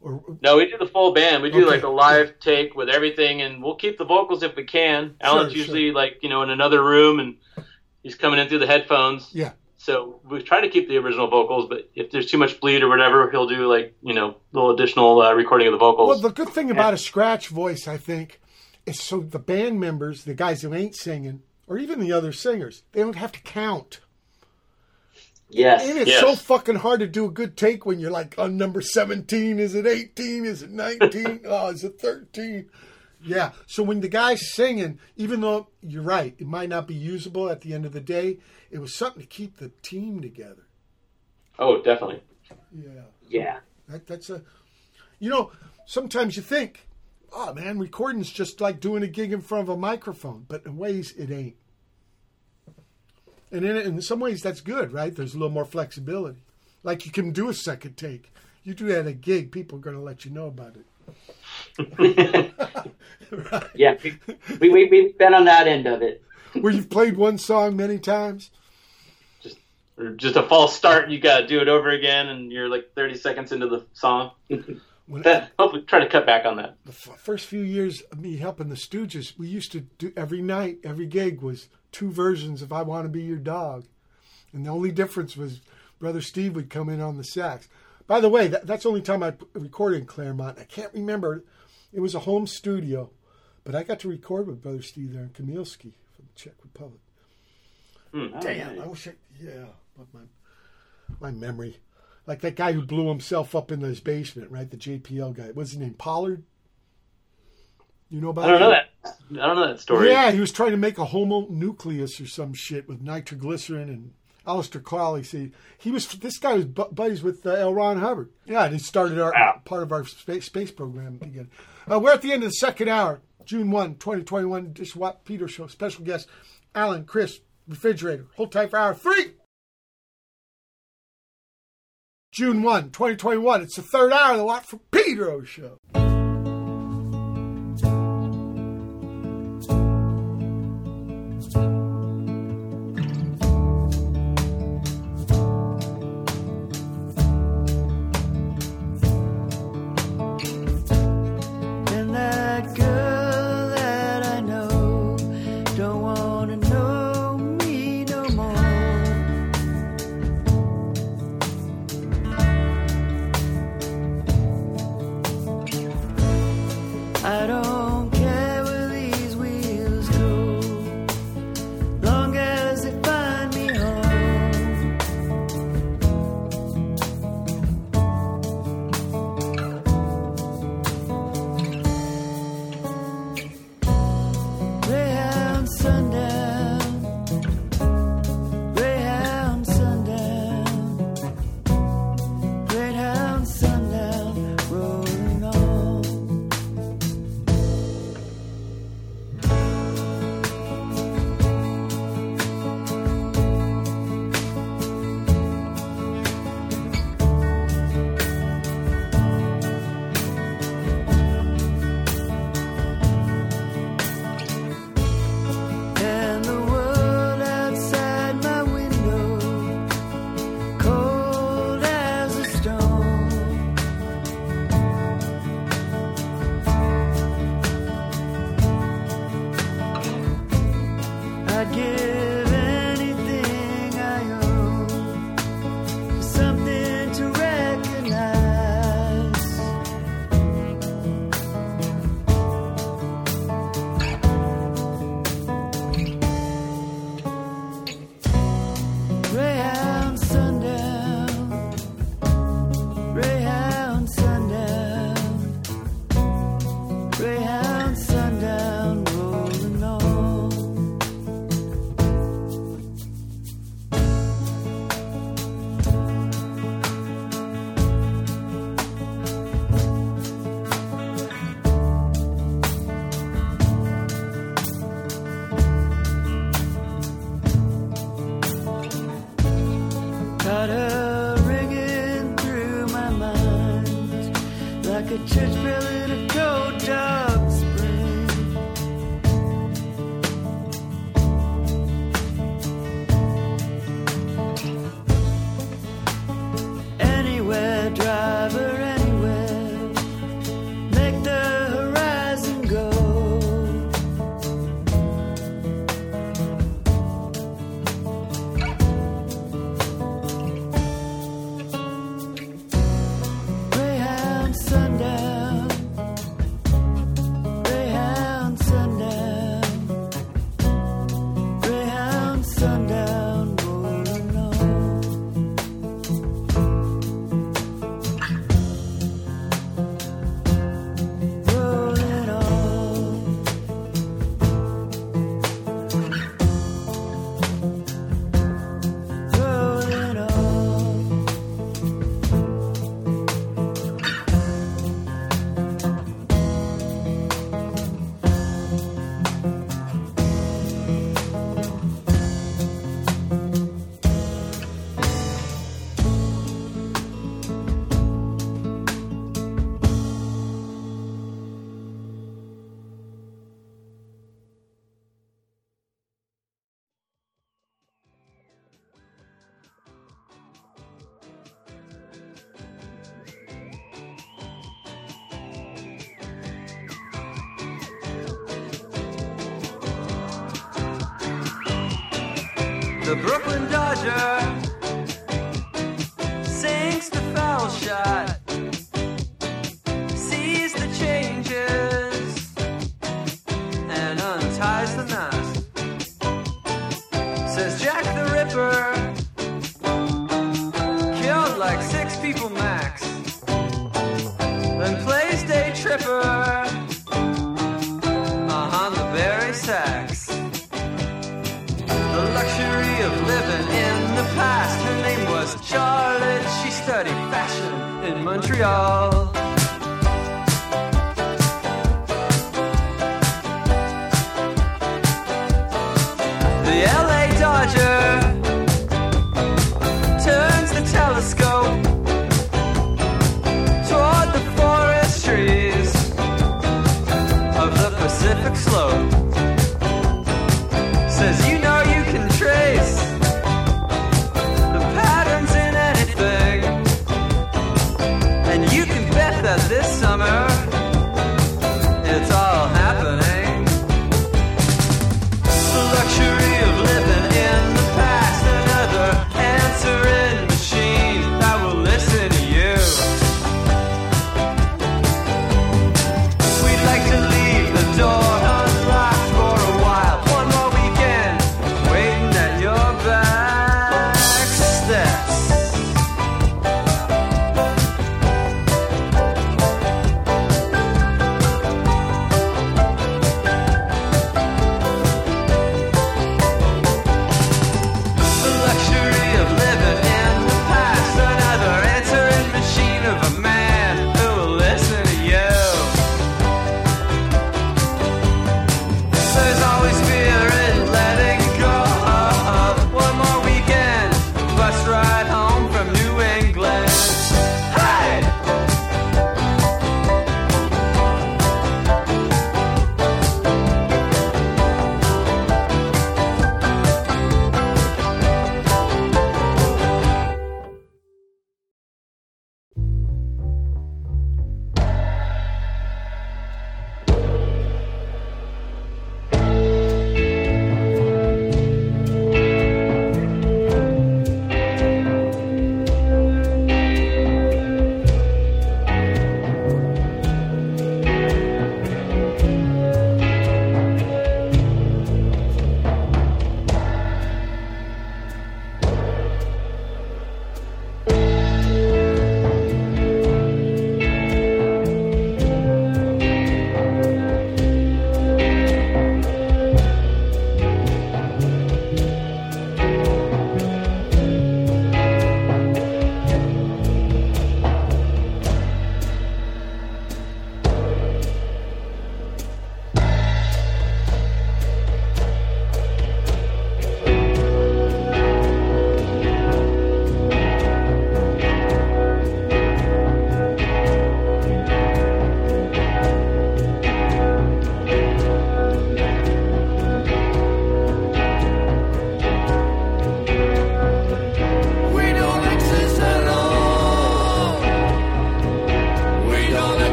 or No, we do the full band. We do Okay. like a live take with everything, and we'll keep the vocals if we can. Alan's Sure, usually like you know in another room, and he's coming in through the headphones. yeah. So we try to keep the original vocals, but if there's too much bleed or whatever, he'll do like you know little additional uh, recording of the vocals. Well, the good thing about a scratch voice, I think, is so the band members, the guys who ain't singing, or even the other singers, they don't have to count. Yes. And it's Yes. so fucking hard to do a good take when you're like on number 17. Is it 18? Is it 19? oh, is it 13? Yeah. So when the guy's singing, even though you're right, it might not be usable at the end of the day, it was something to keep the team together. oh, definitely. Yeah. Yeah. That, that's a. You know, sometimes you think, oh man, recording's just like doing a gig in front of a microphone, but in ways it ain't. And in, in some ways that's good, right? There's a little more flexibility. Like you can do a second take. You do that at a gig, people are going to let you know about it. right. Yeah, we, we, we, we've been on that end of it. Where you've played one song many times. Or just a false start, and you got to do it over again, and you're like 30 seconds into the song. That, hopefully, try to cut back on that. the f- first few years of me helping the Stooges, we used to do every night, every gig was two versions of "I Want to Be Your Dog," and the only difference was Brother Steve would come in on the sax. By the way, that, that's the only time I recorded in Claremont. I can't remember; it was a home studio, but I got to record with Brother Steve there in Kamilski from the Czech Republic. Hmm. Damn, I wish I, yeah, but my my memory, like that guy who blew himself up in his basement, right? The JPL guy. What's his name? Pollard. You know about? I don't know that. I don't know that story. Yeah, he was trying to make a homonucleus or some shit with nitroglycerin and Aleister Crowley. See, he was this guy was buddies with uh, L. Ron Hubbard. Yeah, and he started our Wow. part of our space, space program together. Uh, we're at the end of the second hour, June 1, 2021. Dish Watt Peter Show. Special guest, Alan, Chris, Refrigerator. Hold tight for hour three. June 1, 2021. It's the third hour of the Watt from Pedro Show.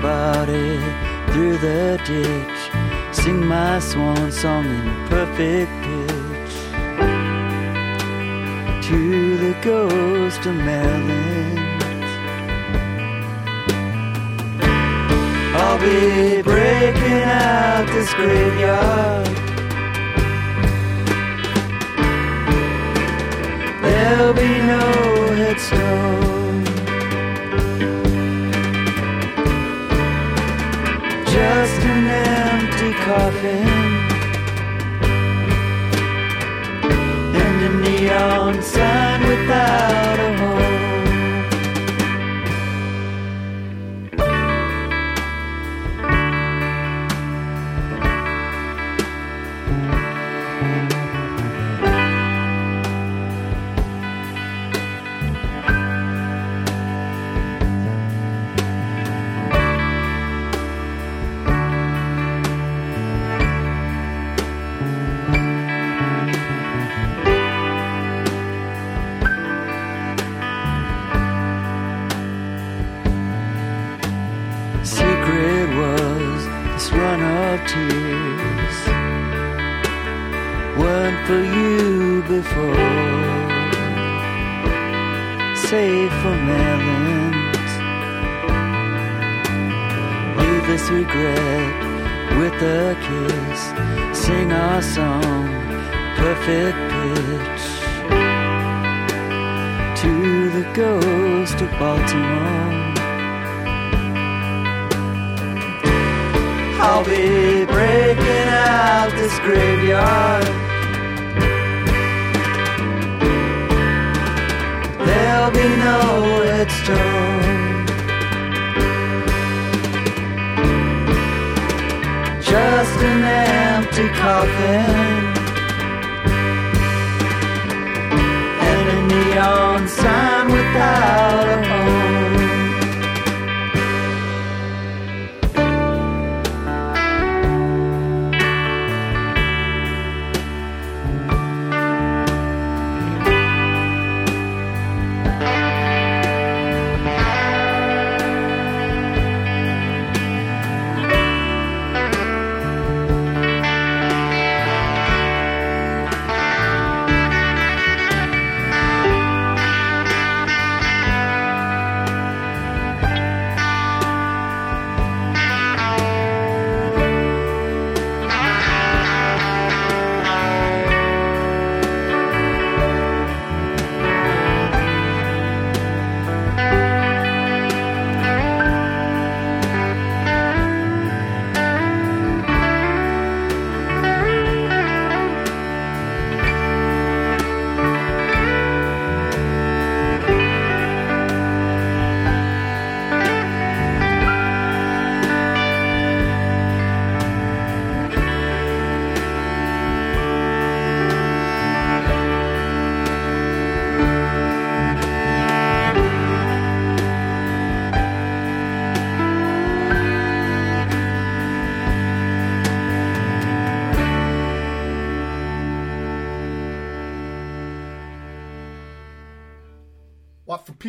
My body through the ditch, sing my swan song in perfect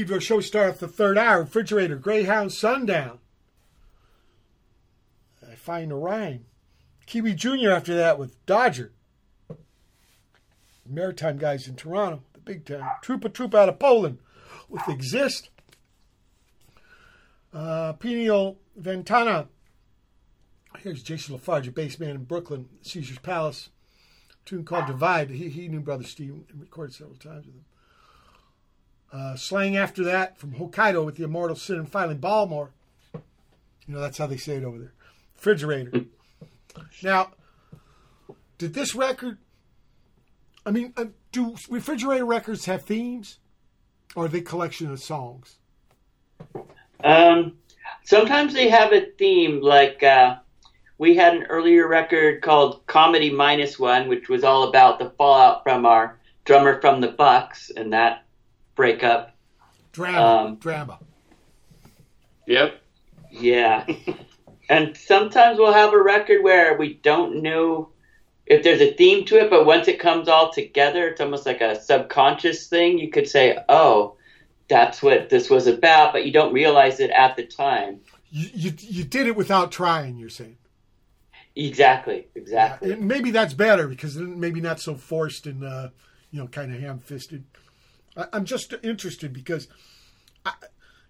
Pedro show starts the third hour. Refrigerator, Greyhound, Sundown. I find a rhyme. Kiwi Jr. after that with Dodger. Maritime guys in Toronto, the big. Trupa Trupa out of Poland with Exist. Uh, Ventana. Here's Jason LaFarge, a bass man in Brooklyn, Caesar's Palace. tune called Divide. He, he knew Brother Steve and recorded several times with him. Uh, slang after that from Hokkaido with the immortal Sin and Filing Balmore. You know, that's how they say it over there. Refrigerator. now, did this record, I mean, uh, do refrigerator records have themes? Or are they collection of songs? Um, sometimes they have a theme, like uh, we had an earlier record called Comedy Minus One, which was all about the fallout from our drummer from the Bucks and that breakup. Drama. Um, drama. Yep. Yeah. and sometimes we'll have a record where we don't know if there's a theme to it, but once it comes all together, it's almost like a subconscious thing. You could say, oh, that's what this was about, but you don't realize it at the time. You, you, you did it without trying, you're saying. Exactly, exactly. And maybe that's better because then maybe not so forced and, uh, you know, kind of ham fisted. I'm just interested because, I,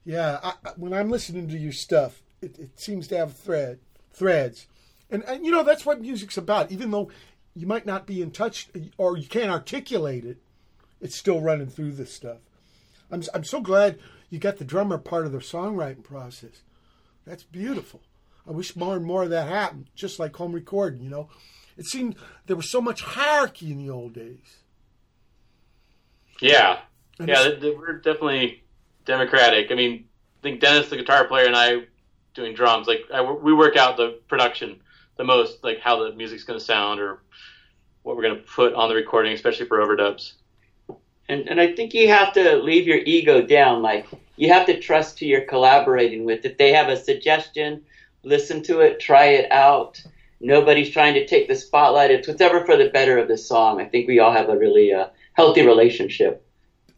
yeah, I, I- when I'm listening to your stuff, it, it seems to have thread threads, and, and you know that's what music's about. Even though you might not be in touch or you can't articulate it, it's still running through this stuff. I'm I'm so glad you got the drummer part of the songwriting process. That's beautiful. I wish more and more of that happened, just like home recording. You know, it seemed there was so much hierarchy in the old days. Yeah, And yeah, it's- th- th- we're definitely democratic. I mean, I think Dennis, the guitar player, and I doing drums. Like I, we work out the production the most, like how the music's going to sound or what we're going to put on the recording, especially for overdubs. And and I think you have to leave your ego down. Like you have to trust who you're collaborating with. If they have a suggestion, listen to it, try it out. Nobody's trying to take the spotlight. It's whatever for the better of the song. I think we all have a really uh, healthy relationship.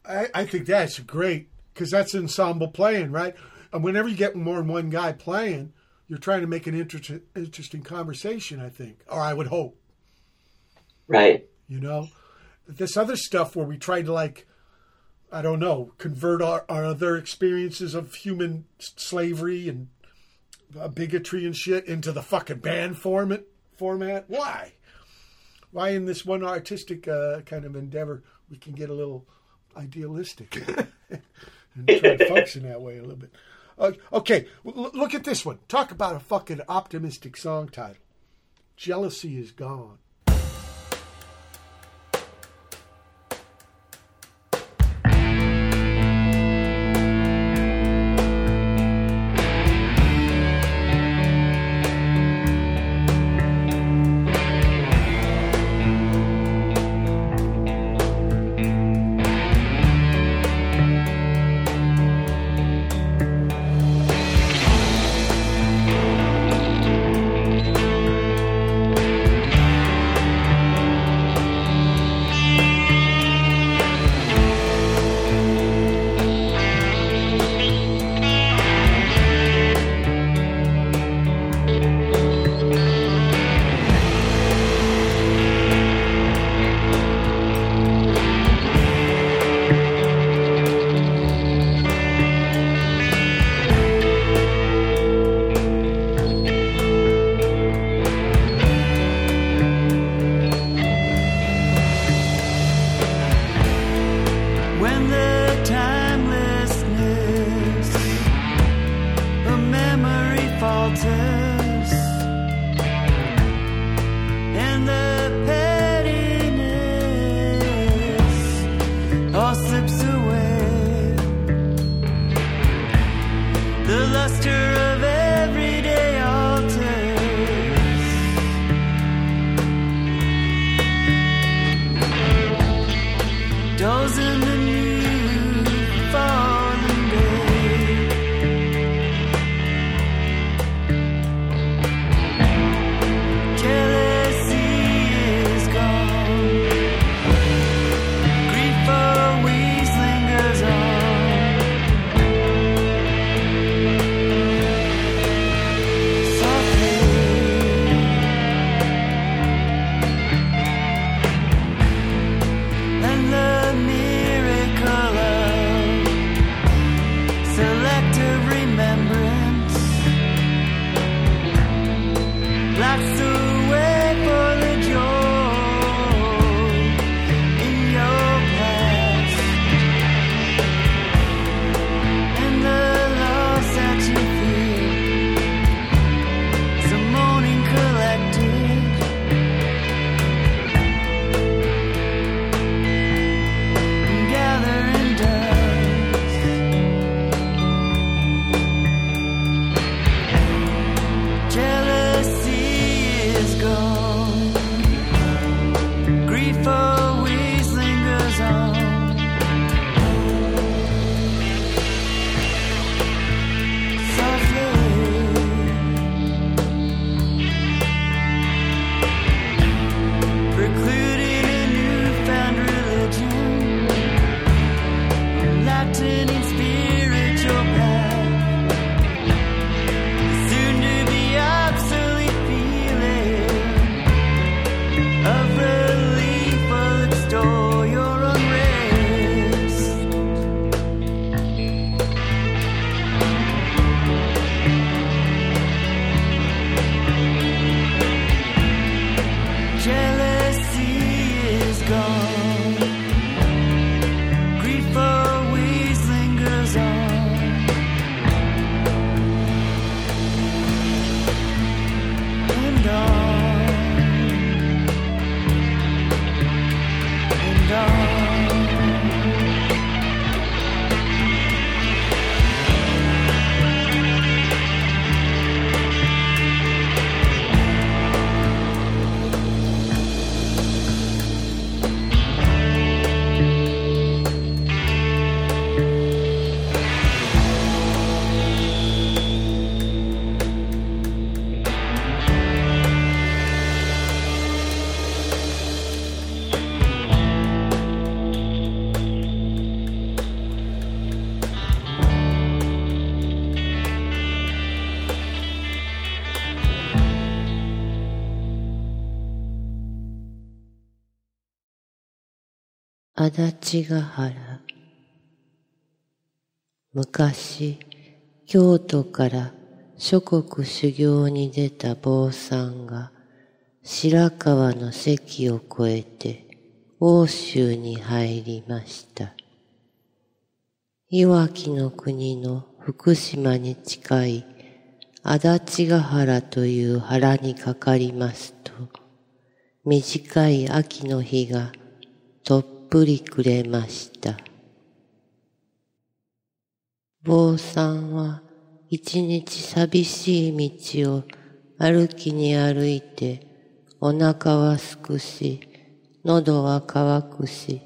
I, I think that's great because that's ensemble playing, right? And whenever you get more than one guy playing, you're trying to make an inter- interesting conversation. I think, or I would hope. Right. You know, this other stuff where we try to like, I don't know, convert our, our other experiences of human slavery and uh, bigotry and shit into the fucking band format. Format? Why? Why in this one artistic uh, kind of endeavor we can get a little idealistic and try to function that way a little bit. Uh, okay, l- look at this one. Talk about a fucking optimistic song title. Jealousy is gone. 足立ヶ原昔京都から諸国修行に出た坊さんが白川の関を越えて欧州に入りました。いわきの国の福島に近い足立ヶ原という原にかかりますと、短い秋の日がとっぷりくれました。坊さんは一日寂しい道を歩きに歩いてお腹はすくし、喉は渇くし、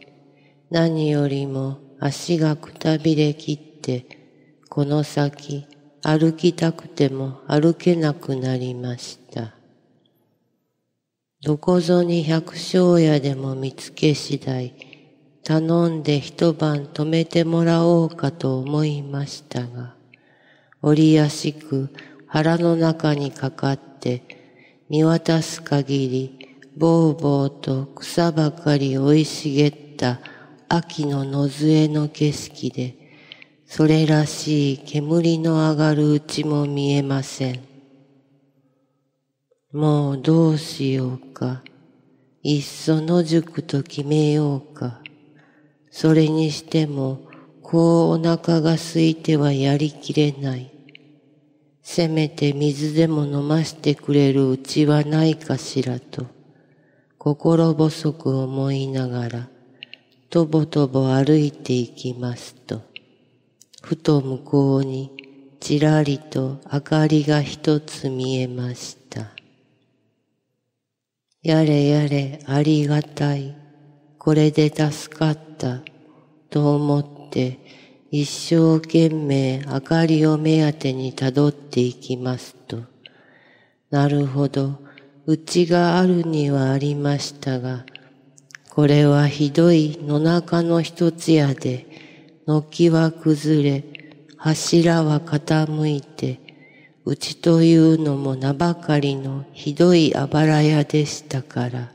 何よりも足がくたびれきって、この先歩きたくても歩けなくなりました。どこぞに百姓屋でも見つけ次第、頼んで一晩泊めてもらおうかと思いましたが、折やしく腹の中にかかって、見渡す限り、ぼうぼうと草ばかり生い茂った秋の野末の景色で、それらしい煙の上がるうちも見えません。もうどうしようか。いっそ野宿と決めようか。それにしても、こうお腹が空いてはやりきれない。せめて水でも飲ましてくれるうちはないかしらと、心細く思いながら、とぼとぼ歩いていきますと、ふと向こうにちらりと明かりが一つ見えました。やれやれありがたい。これで助かった。と思って一生懸命明かりを目当てにたどっていきますと、なるほど、うちがあるにはありましたが、これはひどい野中の一つやで、軒は崩れ、柱は傾いて、うちというのも名ばかりのひどいあばら屋でしたから、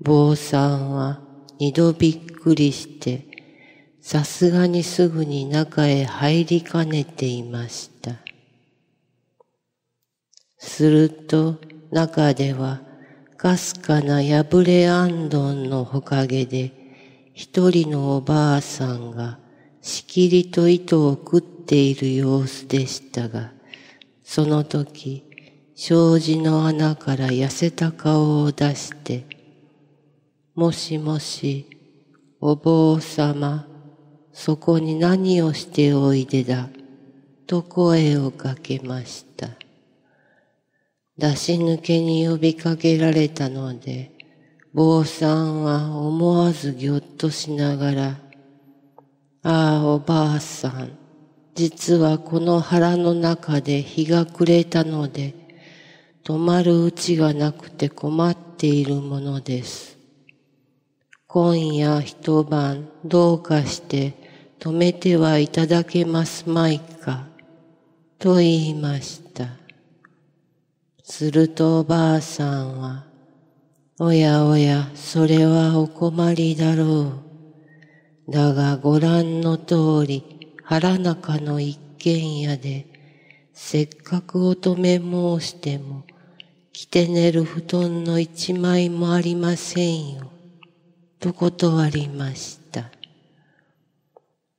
坊さんは二度びっくりして、さすがにすぐに中へ入りかねていました。すると中ではかすかな破れあんどんのほかげで一人のおばあさんがしきりと糸を食っている様子でしたが、その時、障子の穴から痩せた顔を出して、もしもし、お坊様、そこに何をしておいでだ、と声をかけました。出し抜けに呼びかけられたので、坊さんは思わずぎょっとしながら、ああ、おばあさん、実はこの腹の中で日が暮れたので、泊まるうちがなくて困っているものです。今夜一晩どうかして泊めてはいただけますまいか、と言いました。するとおばあさんは、おやおや、それはお困りだろう。だがご覧の通り、腹中の一軒家で、せっかくお泊め申しても、着て寝る布団の一枚もありませんよ。と断りました。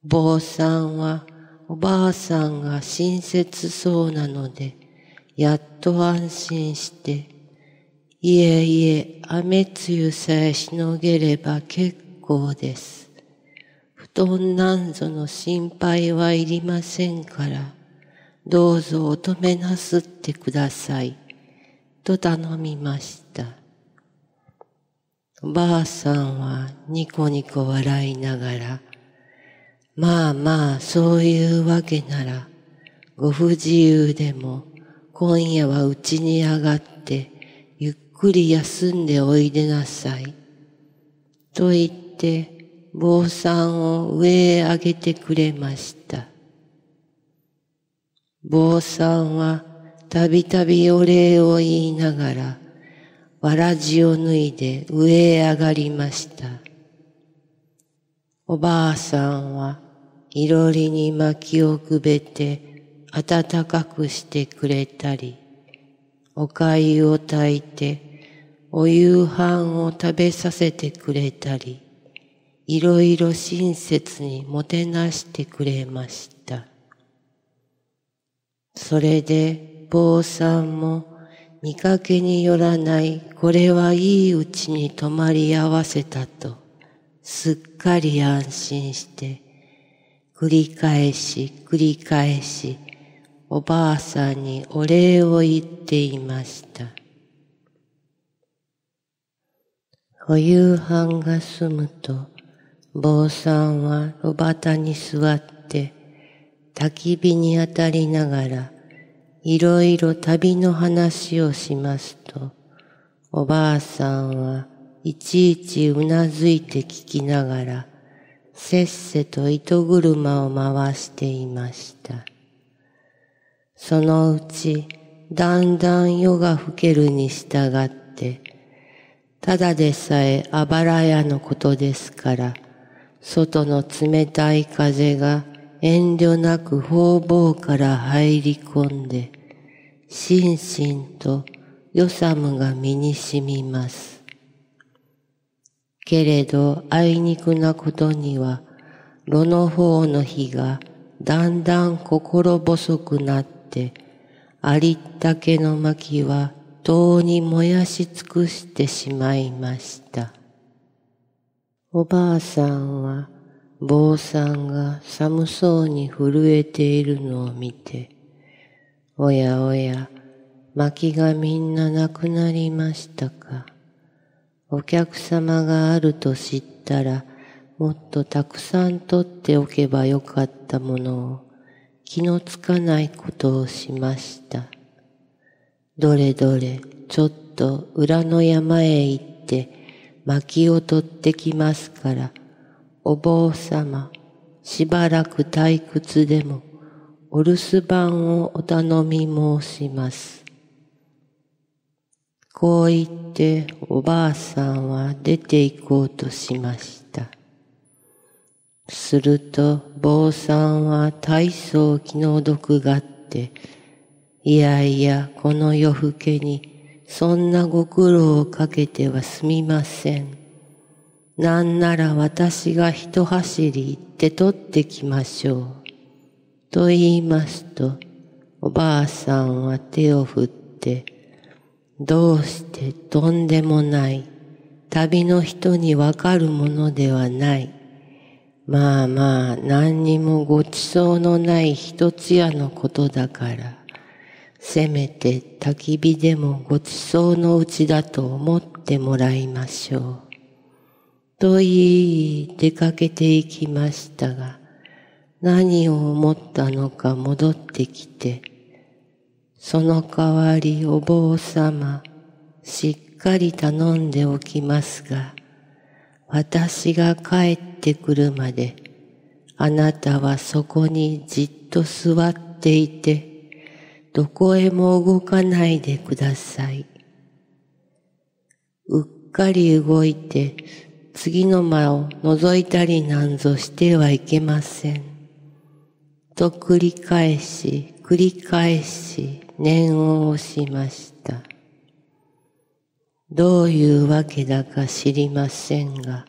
坊さんはおばあさんが親切そうなので、やっと安心して、いえいえ、雨露さえしのげれば結構です。布団なんぞの心配はいりませんから、どうぞお止めなすってください。と頼みました。ばあさんはニコニコ笑いながら、まあまあそういうわけなら、ご不自由でも今夜はうちに上がってゆっくり休んでおいでなさい。と言って坊さんを上へ上げてくれました。坊さんはたびたびお礼を言いながら、わらじを脱いで上へ上がりました。おばあさんはいろりに薪をくべて暖かくしてくれたり、お粥を炊いてお夕飯を食べさせてくれたり、いろいろ親切にもてなしてくれました。それで坊さんも見かけによらないこれはいいうちに泊まり合わせたとすっかり安心して繰り返し繰り返しおばあさんにお礼を言っていました。お夕飯が済むと坊さんは炉端に座って焚き火に当たりながらいろいろ旅の話をしますと、おばあさんはいちいちうなずいて聞きながら、せっせと糸車を回していました。そのうち、だんだん夜が更けるに従って、ただでさえあばら屋のことですから、外の冷たい風が遠慮なく方々から入り込んで、しんしんとよさむが身にしみます。けれど、あいにくなことには、炉の方の火がだんだん心細くなって、ありったけの薪はとうに燃やし尽くしてしまいました。おばあさんは、坊さんが寒そうに震えているのを見て、おやおや、薪がみんななくなりましたか？お客様があると知ったら、もっとたくさん取っておけばよかったものを、気のつかないことをしました。どれどれ、ちょっと裏の山へ行って、薪を取ってきますから、お坊様、しばらく退屈でも、お留守番をお頼み申します。こう言っておばあさんは出て行こうとしました。すると坊さんは大層気の毒がって、いやいやこの夜更けにそんなご苦労をかけてはすみません。なんなら私が一走り行って取ってきましょう。と言いますと、おばあさんは手を振って、どうしてとんでもない、旅の人にわかるものではない。まあまあ、何にもごちそうのない一つやのことだから、せめて焚き火でもごちそうのうちだと思ってもらいましょう。と言い、出かけていきましたが、何を思ったのか戻ってきて、その代わりお坊様、しっかり頼んでおきますが、私が帰ってくるまで、あなたはそこにじっと座っていて、どこへも動かないでください。うっかり動いて、次の間を覗いたりなんぞしてはいけません。と繰り返し、繰り返し、念を押しました。どういうわけだか知りませんが、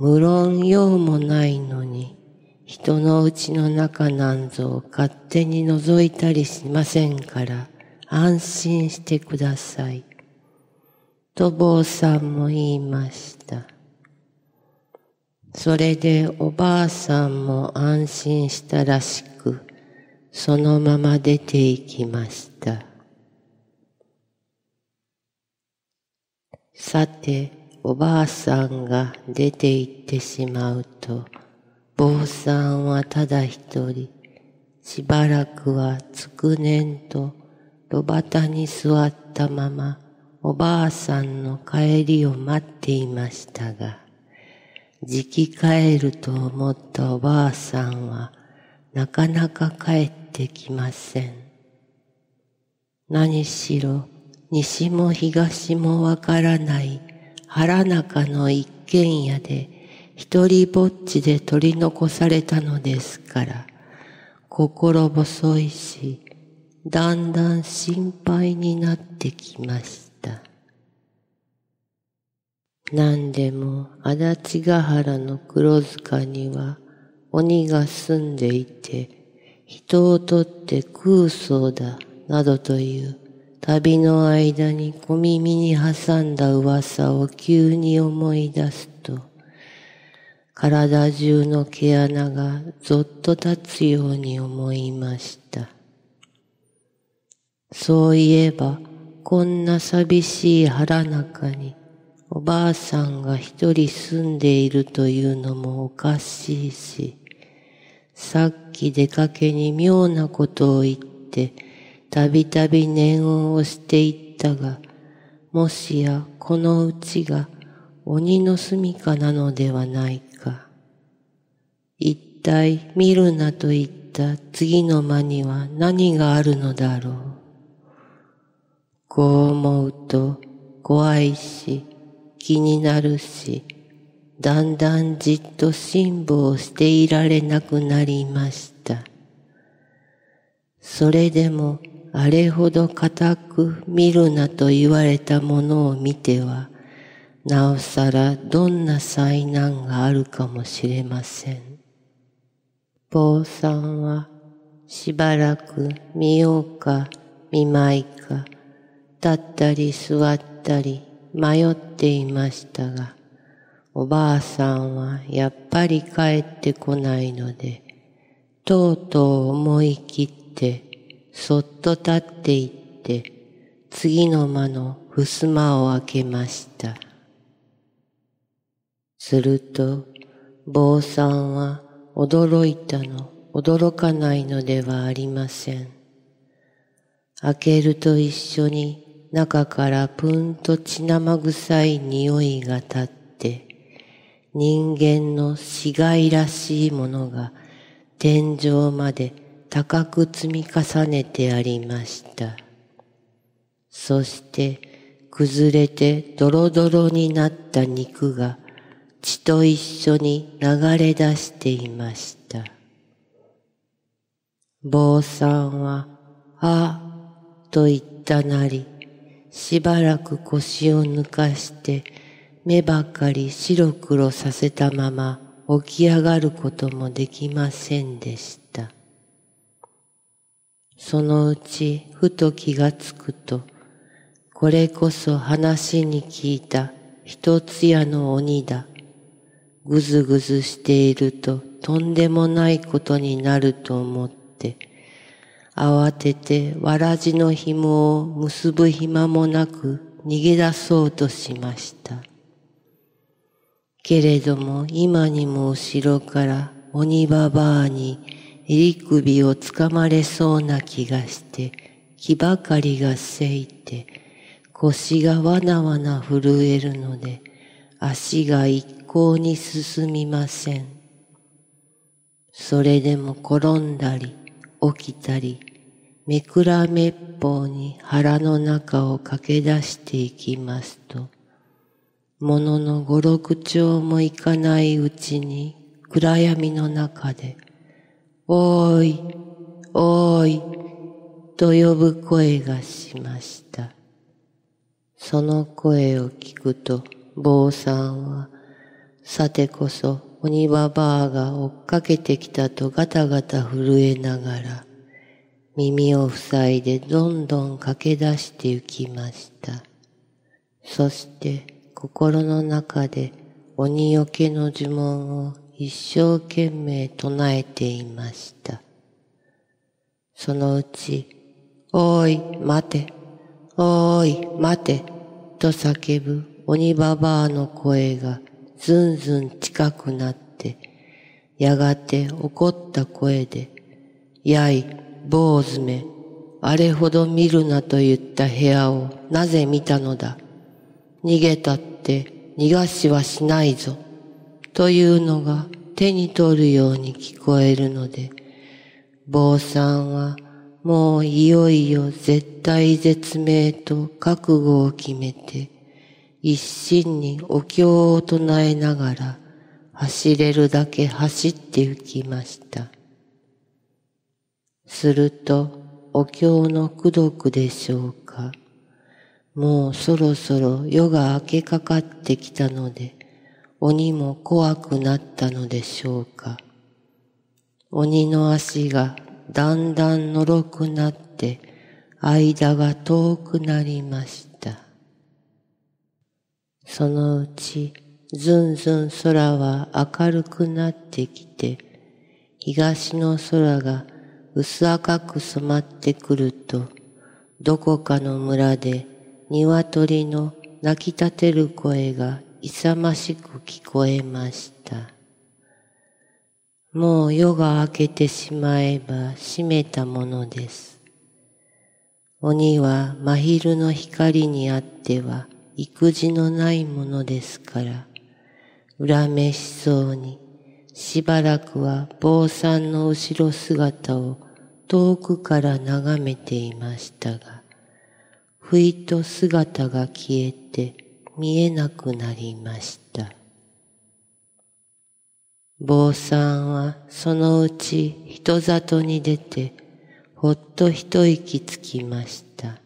無論用もないのに、人のうちの中なんぞを勝手に覗いたりしませんから、安心してください。と坊さんも言いました。それでおばあさんも安心したらしく、そのまま出て行きました。さて、おばあさんが出て行ってしまうと、坊さんはただ一人、しばらくはつくねんと炉端に座ったまま、おばあさんの帰りを待っていましたが、じき帰ると思ったおばあさんは、なかなか帰ってきません。何しろ、西も東もわからない腹中の一軒家で、一人ぼっちで取り残されたのですから、心細いし、だんだん心配になってきました。何でも足立ヶ原の黒塚には鬼が住んでいて、人を取って空想だ、などという旅の間に小耳に挟んだ噂を急に思い出すと、体中の毛穴がぞっと立つように思いました。そういえば、こんな寂しい腹中に、おばあさんが一人住んでいるというのもおかしいし、さっき出かけに妙なことを言って、たびたび念を押していったが、もしやこのうちが鬼の住処なのではないか。一体見るなと言った次の間には何があるのだろう。こう思うと怖いし気になるし、だんだんじっと辛抱していられなくなりました。それでもあれほど固く見るなと言われたものを見ては、なおさらどんな災難があるかもしれません。坊さんはしばらく見ようか見まいか、立ったり座ったり迷っていましたが、おばあさんはやっぱり帰ってこないので、とうとう思い切ってそっと立っていって、次の間の襖を開けました。すると、坊さんは驚いたの、驚かないのではありません。開けると一緒に中からぷんと血生臭い匂いが立って、人間の死骸らしいものが天井まで高く積み重ねてありました。そして崩れてドロドロになった肉が血と一緒に流れ出していました。坊さんは、あ、と言ったなり、しばらく腰を抜かして、目ばかり白黒させたまま起き上がることもできませんでした。そのうちふと気がつくと、これこそ話に聞いた一つ屋の鬼だ。ぐずぐずしているととんでもないことになると思って、慌ててわらじの紐を結ぶ暇もなく逃げ出そうとしました。けれども今にも後ろから鬼ババアに襟首をつかまれそうな気がして気ばかりがせいて腰がわなわな震えるので足が一向に進みません。それでも転んだり起きたりめくらめっぽうに腹の中を駆け出していきますとものの五六丁もいかないうちに暗闇の中で、おーい、おーい、と呼ぶ声がしました。その声を聞くと、坊さんは、さてこそ鬼ババアが追っかけてきたとガタガタ震えながら、耳を塞いでどんどん駆け出して行きました。そして、心の中で鬼よけの呪文を一生懸命唱えていました。そのうち、おーい、待て、おーい、待て、と叫ぶ鬼ババアの声がずんずん近くなって、やがて怒った声で、やい、坊主め、あれほど見るなと言った部屋をなぜ見たのだ？逃げたって逃がしはしないぞ。というのが手に取るように聞こえるので、坊さんはもういよいよ絶対絶命と覚悟を決めて、一心にお経を唱えながら走れるだけ走って行きました。すると、お経の功徳でしょうか。もうそろそろ夜が明けかかってきたので、鬼も怖くなったのでしょうか。鬼の足がだんだんのろくなって、間が遠くなりました。そのうち、ずんずん空は明るくなってきて、東の空が薄赤く染まってくると、どこかの村で鶏の泣き立てる声が勇ましく聞こえました。もう夜が明けてしまえば閉めたものです。鬼は真昼の光にあっては育児のないものですから、恨めしそうにしばらくは坊さんの後ろ姿を遠くから眺めていましたが、ふいと姿が消えて見えなくなりました。坊さんはそのうち人里に出て、ほっと一息つきました。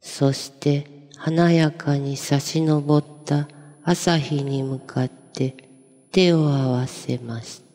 そして華やかに差し昇った朝日に向かって手を合わせました。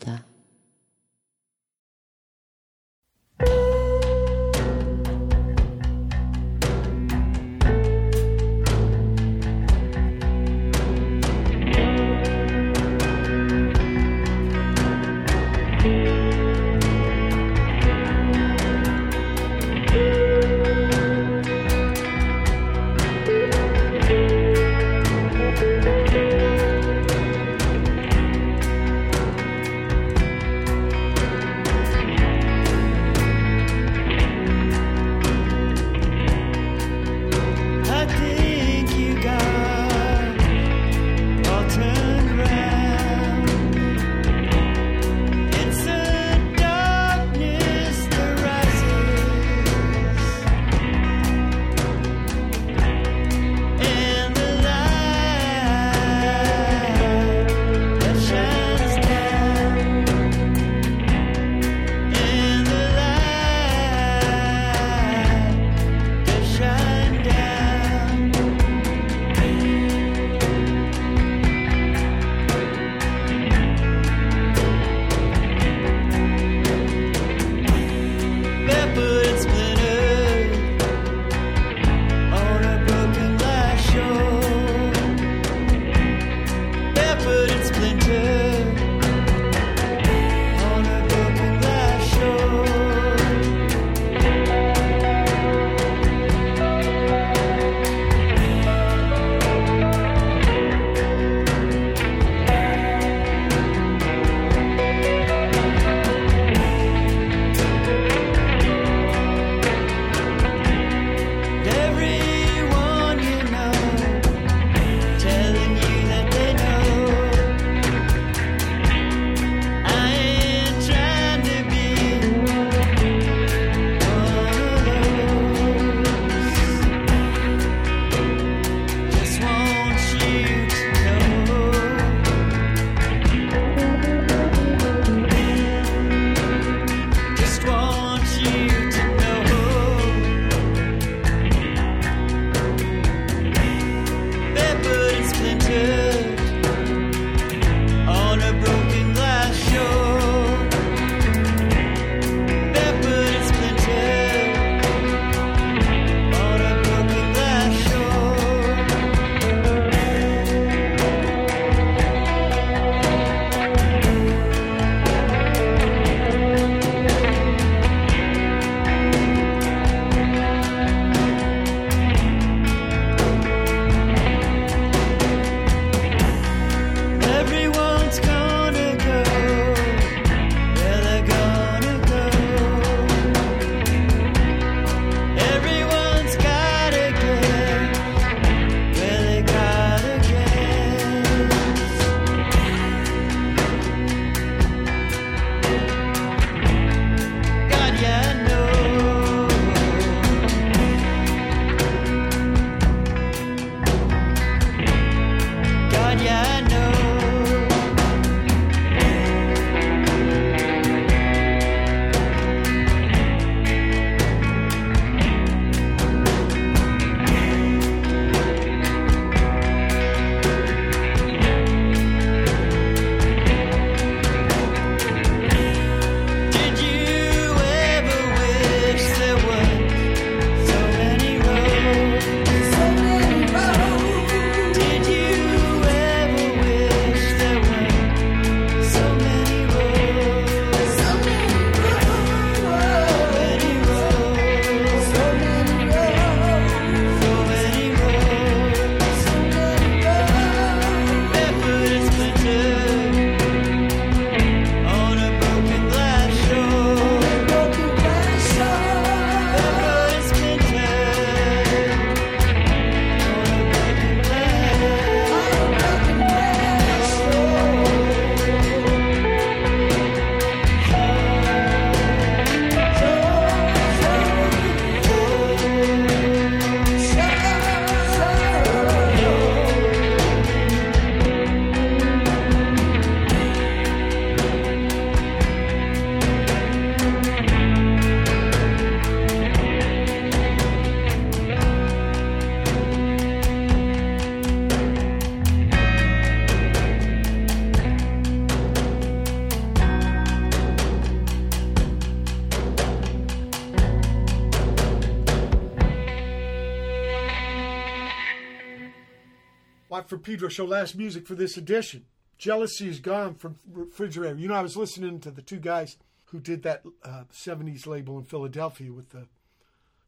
Pedro show last music for this edition. Jealousy is gone from refrigerator. You know, I was listening to the two guys who did that uh, 70s label in Philadelphia with the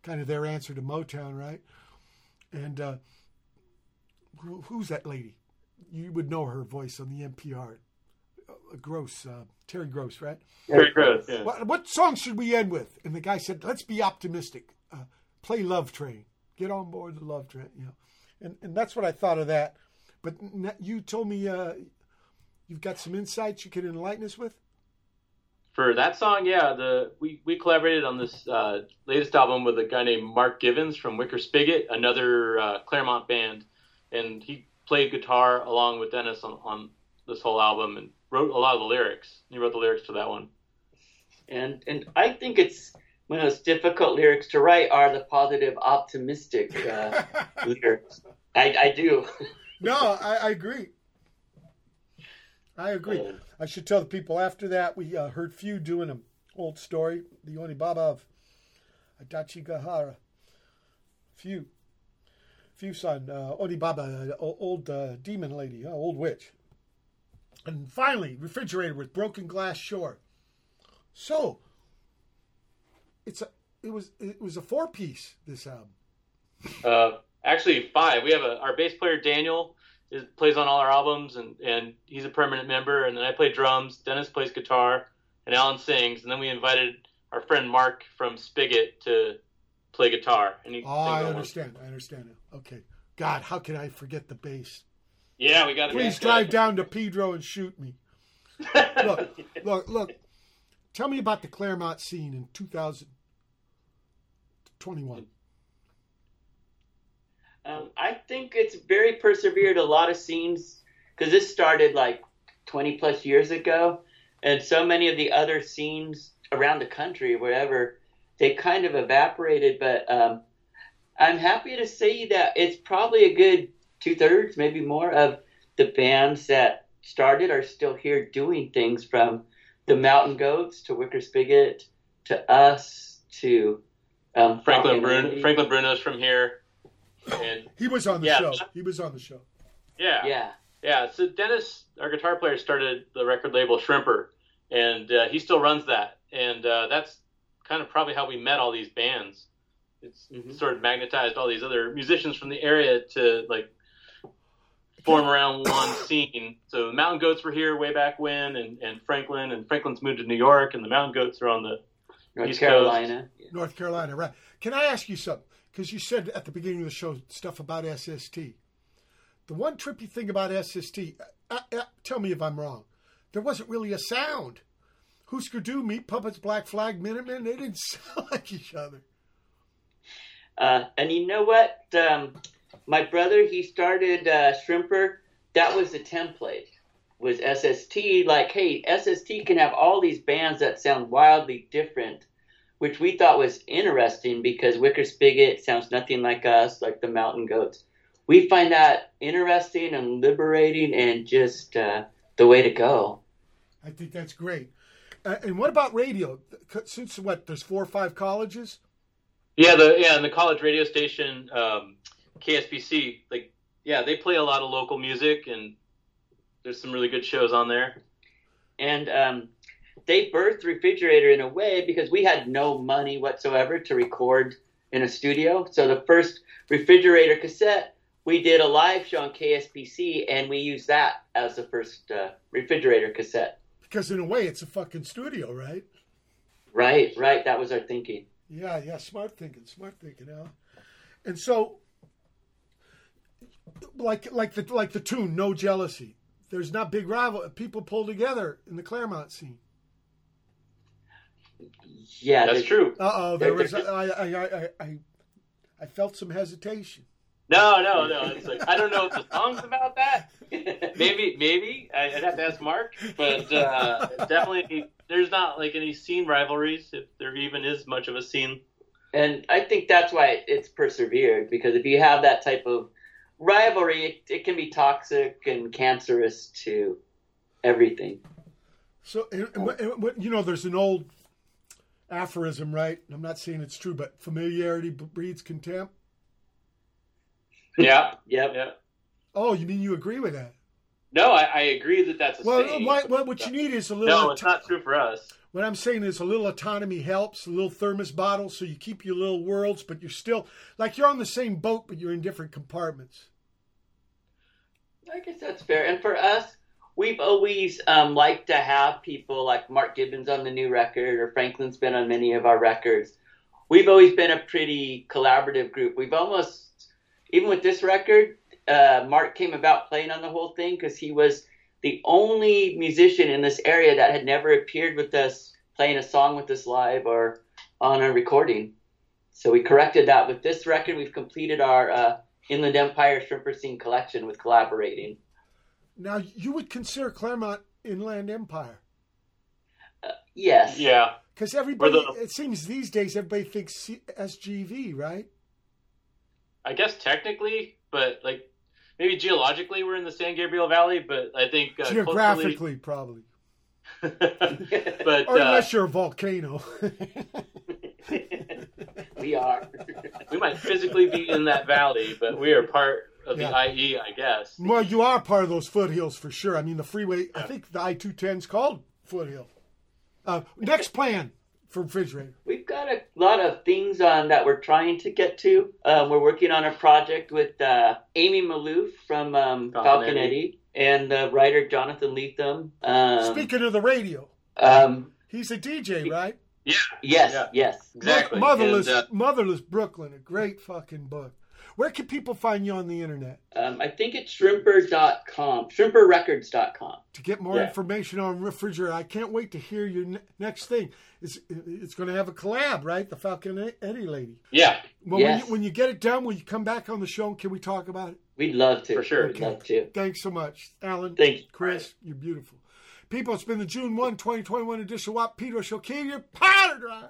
kind of their answer to Motown, right? And uh, who, who's that lady? You would know her voice on the NPR. Uh, Gross, uh, Terry Gross, right? Terry Gross, yeah. What, what song should we end with? And the guy said, "Let's be optimistic. Uh, play Love Train. Get on board the Love Train." You know, and and that's what I thought of that. But you told me uh, you've got some insights you could enlighten us with. For that song, yeah, the we, we collaborated on this uh, latest album with a guy named Mark Givens from Wicker Spigot, another uh, Claremont band, and he played guitar along with Dennis on, on this whole album and wrote a lot of the lyrics. He wrote the lyrics to that one. And and I think it's one of those difficult lyrics to write are the positive, optimistic uh, lyrics. I, I do. No, I, I agree. I agree. I should tell the people after that we uh, heard Phew doing an old story, the Onibaba of Adachi Gahara. Phew. Phew son, uh, Onibaba, uh, old uh, demon lady, uh, old witch. And finally, Refrigerator with Broken Glass Shore. So, it's a it was it was a four piece this album. Uh, actually, five. We have a our bass player Daniel is, plays on all our albums, and and he's a permanent member. And then I play drums. Dennis plays guitar, and Alan sings. And then we invited our friend Mark from Spigot to play guitar. And he Oh, I sings on one. understand. I understand now. Okay. God, how can I forget the bass? Yeah, we got to Please drive down to Pedro and shoot me. look, look, look. Tell me about the Claremont scene in 2021. Um, I think it's very persevered. A lot of scenes because this started like 20 plus years ago, and so many of the other scenes around the country, wherever, they kind of evaporated. But um, I'm happy to say that it's probably a good two thirds, maybe more, of the bands that started are still here doing things from the Mountain Goats to Wicker Spigot to us to um, Franklin Bruno. Franklin Bruno's from here, and He was on the Yeah. show. He was on the show. yeah, Yeah. yeah. So Dennis, our guitar player, started the record label Shrimper, and uh, he still runs that. And uh, that's kind of probably how we met all these bands. It's sort of magnetized all these other musicians from the area to like form around one scene. So the Mountain Goats were here way back when, and, and Franklin, and Franklin's moved to New York, and the Mountain Goats are on the North East Carolina. North Carolina, right. Can I ask you something? Because you said at the beginning of the show stuff about SST. The one trippy thing about SST, uh, uh, tell me if I'm wrong, there wasn't really a sound. Husker Du, Meat Puppets, Black Flag, Minutemen, they didn't sound like each other. Uh, and you know what? Um, my brother, he started uh, Shrimper. That was the template. Was SST like, hey, SST can have all these bands that sound wildly different, which we thought was interesting because Wicker Spigot sounds nothing like us, like the Mountain Goats. We find that interesting and liberating and just uh, the way to go. I think that's great. Uh, and what about radio? Since what, there's four or five colleges? Yeah, the yeah, and the college radio station um, KSPC, like yeah, they play a lot of local music, and there's some really good shows on there. and um, they birthed refrigerator in a way because we had no money whatsoever to record in a studio so the first refrigerator cassette we did a live show on kspc and we used that as the first uh, refrigerator cassette Because in a way, it's a fucking studio, right? right right that was our thinking Yeah, yeah, smart thinking, smart thinking, Al. And so, like, like the like the tune "No Jealousy." There's not big rival. People pull together in the Claremont scene. Yeah That's the- true. Uh oh, there was I I, I I I felt some hesitation. No, no, no. It's like I don't know if the song's about that. Maybe, maybe I- I'd have to ask Mark, but uh, definitely there's not like any scene rivalries, if there even is much of a scene. and i think that's why it's persevered because if you have that type of rivalry it, it can be toxic and cancerous to everything So, and, and and you know, there's an old aphorism, right? I'm not saying it's true, but familiarity breeds contempt. Yeah, yep yeah. Oh, you mean you agree with that? No, I, I agree that that's a Well, saying. why, what, what you need is a little. no, it's not true for us. What I'm saying is a little autonomy helps, a little thermos bottle, so you keep your little worlds, but you're still like you're on the same boat, but you're in different compartments. I guess that's fair. And for us, we've always um, liked to have people like Mark Givens on the new record, or Franklin's been on many of our records. We've always been a pretty collaborative group. We've almost, even with this record, uh, Mark came about playing on the whole thing because he was the only musician in this area that had never appeared with us playing a song with us live or on a recording. So we corrected that with this record. We've completed our uh, Inland Empire Shrimper Scene collection with collaborating. Now, you would consider Claremont Inland Empire Yes. Yeah. because everybody. The- it seems these days everybody thinks C- SGV, right? I guess technically, but like maybe geologically we're in the San Gabriel Valley, but I think uh, culturally- Geographically, probably, but or uh, unless you're a volcano. we are. we might physically be in that valley, but we are part of the Yeah. IE, I guess. well, you are part of those foothills for sure. I mean, the freeway. I think the I two ten is called Foothill. Uh, next plan for refrigerator. We've got a lot of things on that we're trying to get to. Um, we're working on a project with uh, Amy Malouf from um, Falconetti. Falconetti and the writer Jonathan Lethem. Um, Speaking of the radio, um, he's a DJ, right? Yeah. yes, Yeah. yes. Exactly. Motherless, And, uh, Motherless Brooklyn, a great fucking book. Where can people find you on the internet Um, I think it's shrimper.com, shrimperrecords.com. to get more Yeah. information on refrigerator? I can't wait to hear your ne- next thing. It's it's going to have a collab, right? The Falcon Eddie lady. yeah, Well, Yes. when, you, when you get it done, will you come back on the show? and Can we talk about it? We'd love to. For sure. We'd love to. Thanks so much, Alan. Thank you. Chris. You're beautiful. People, it's been the June 1, 2021 edition of Watt Pedro Show. Keep your powder dry.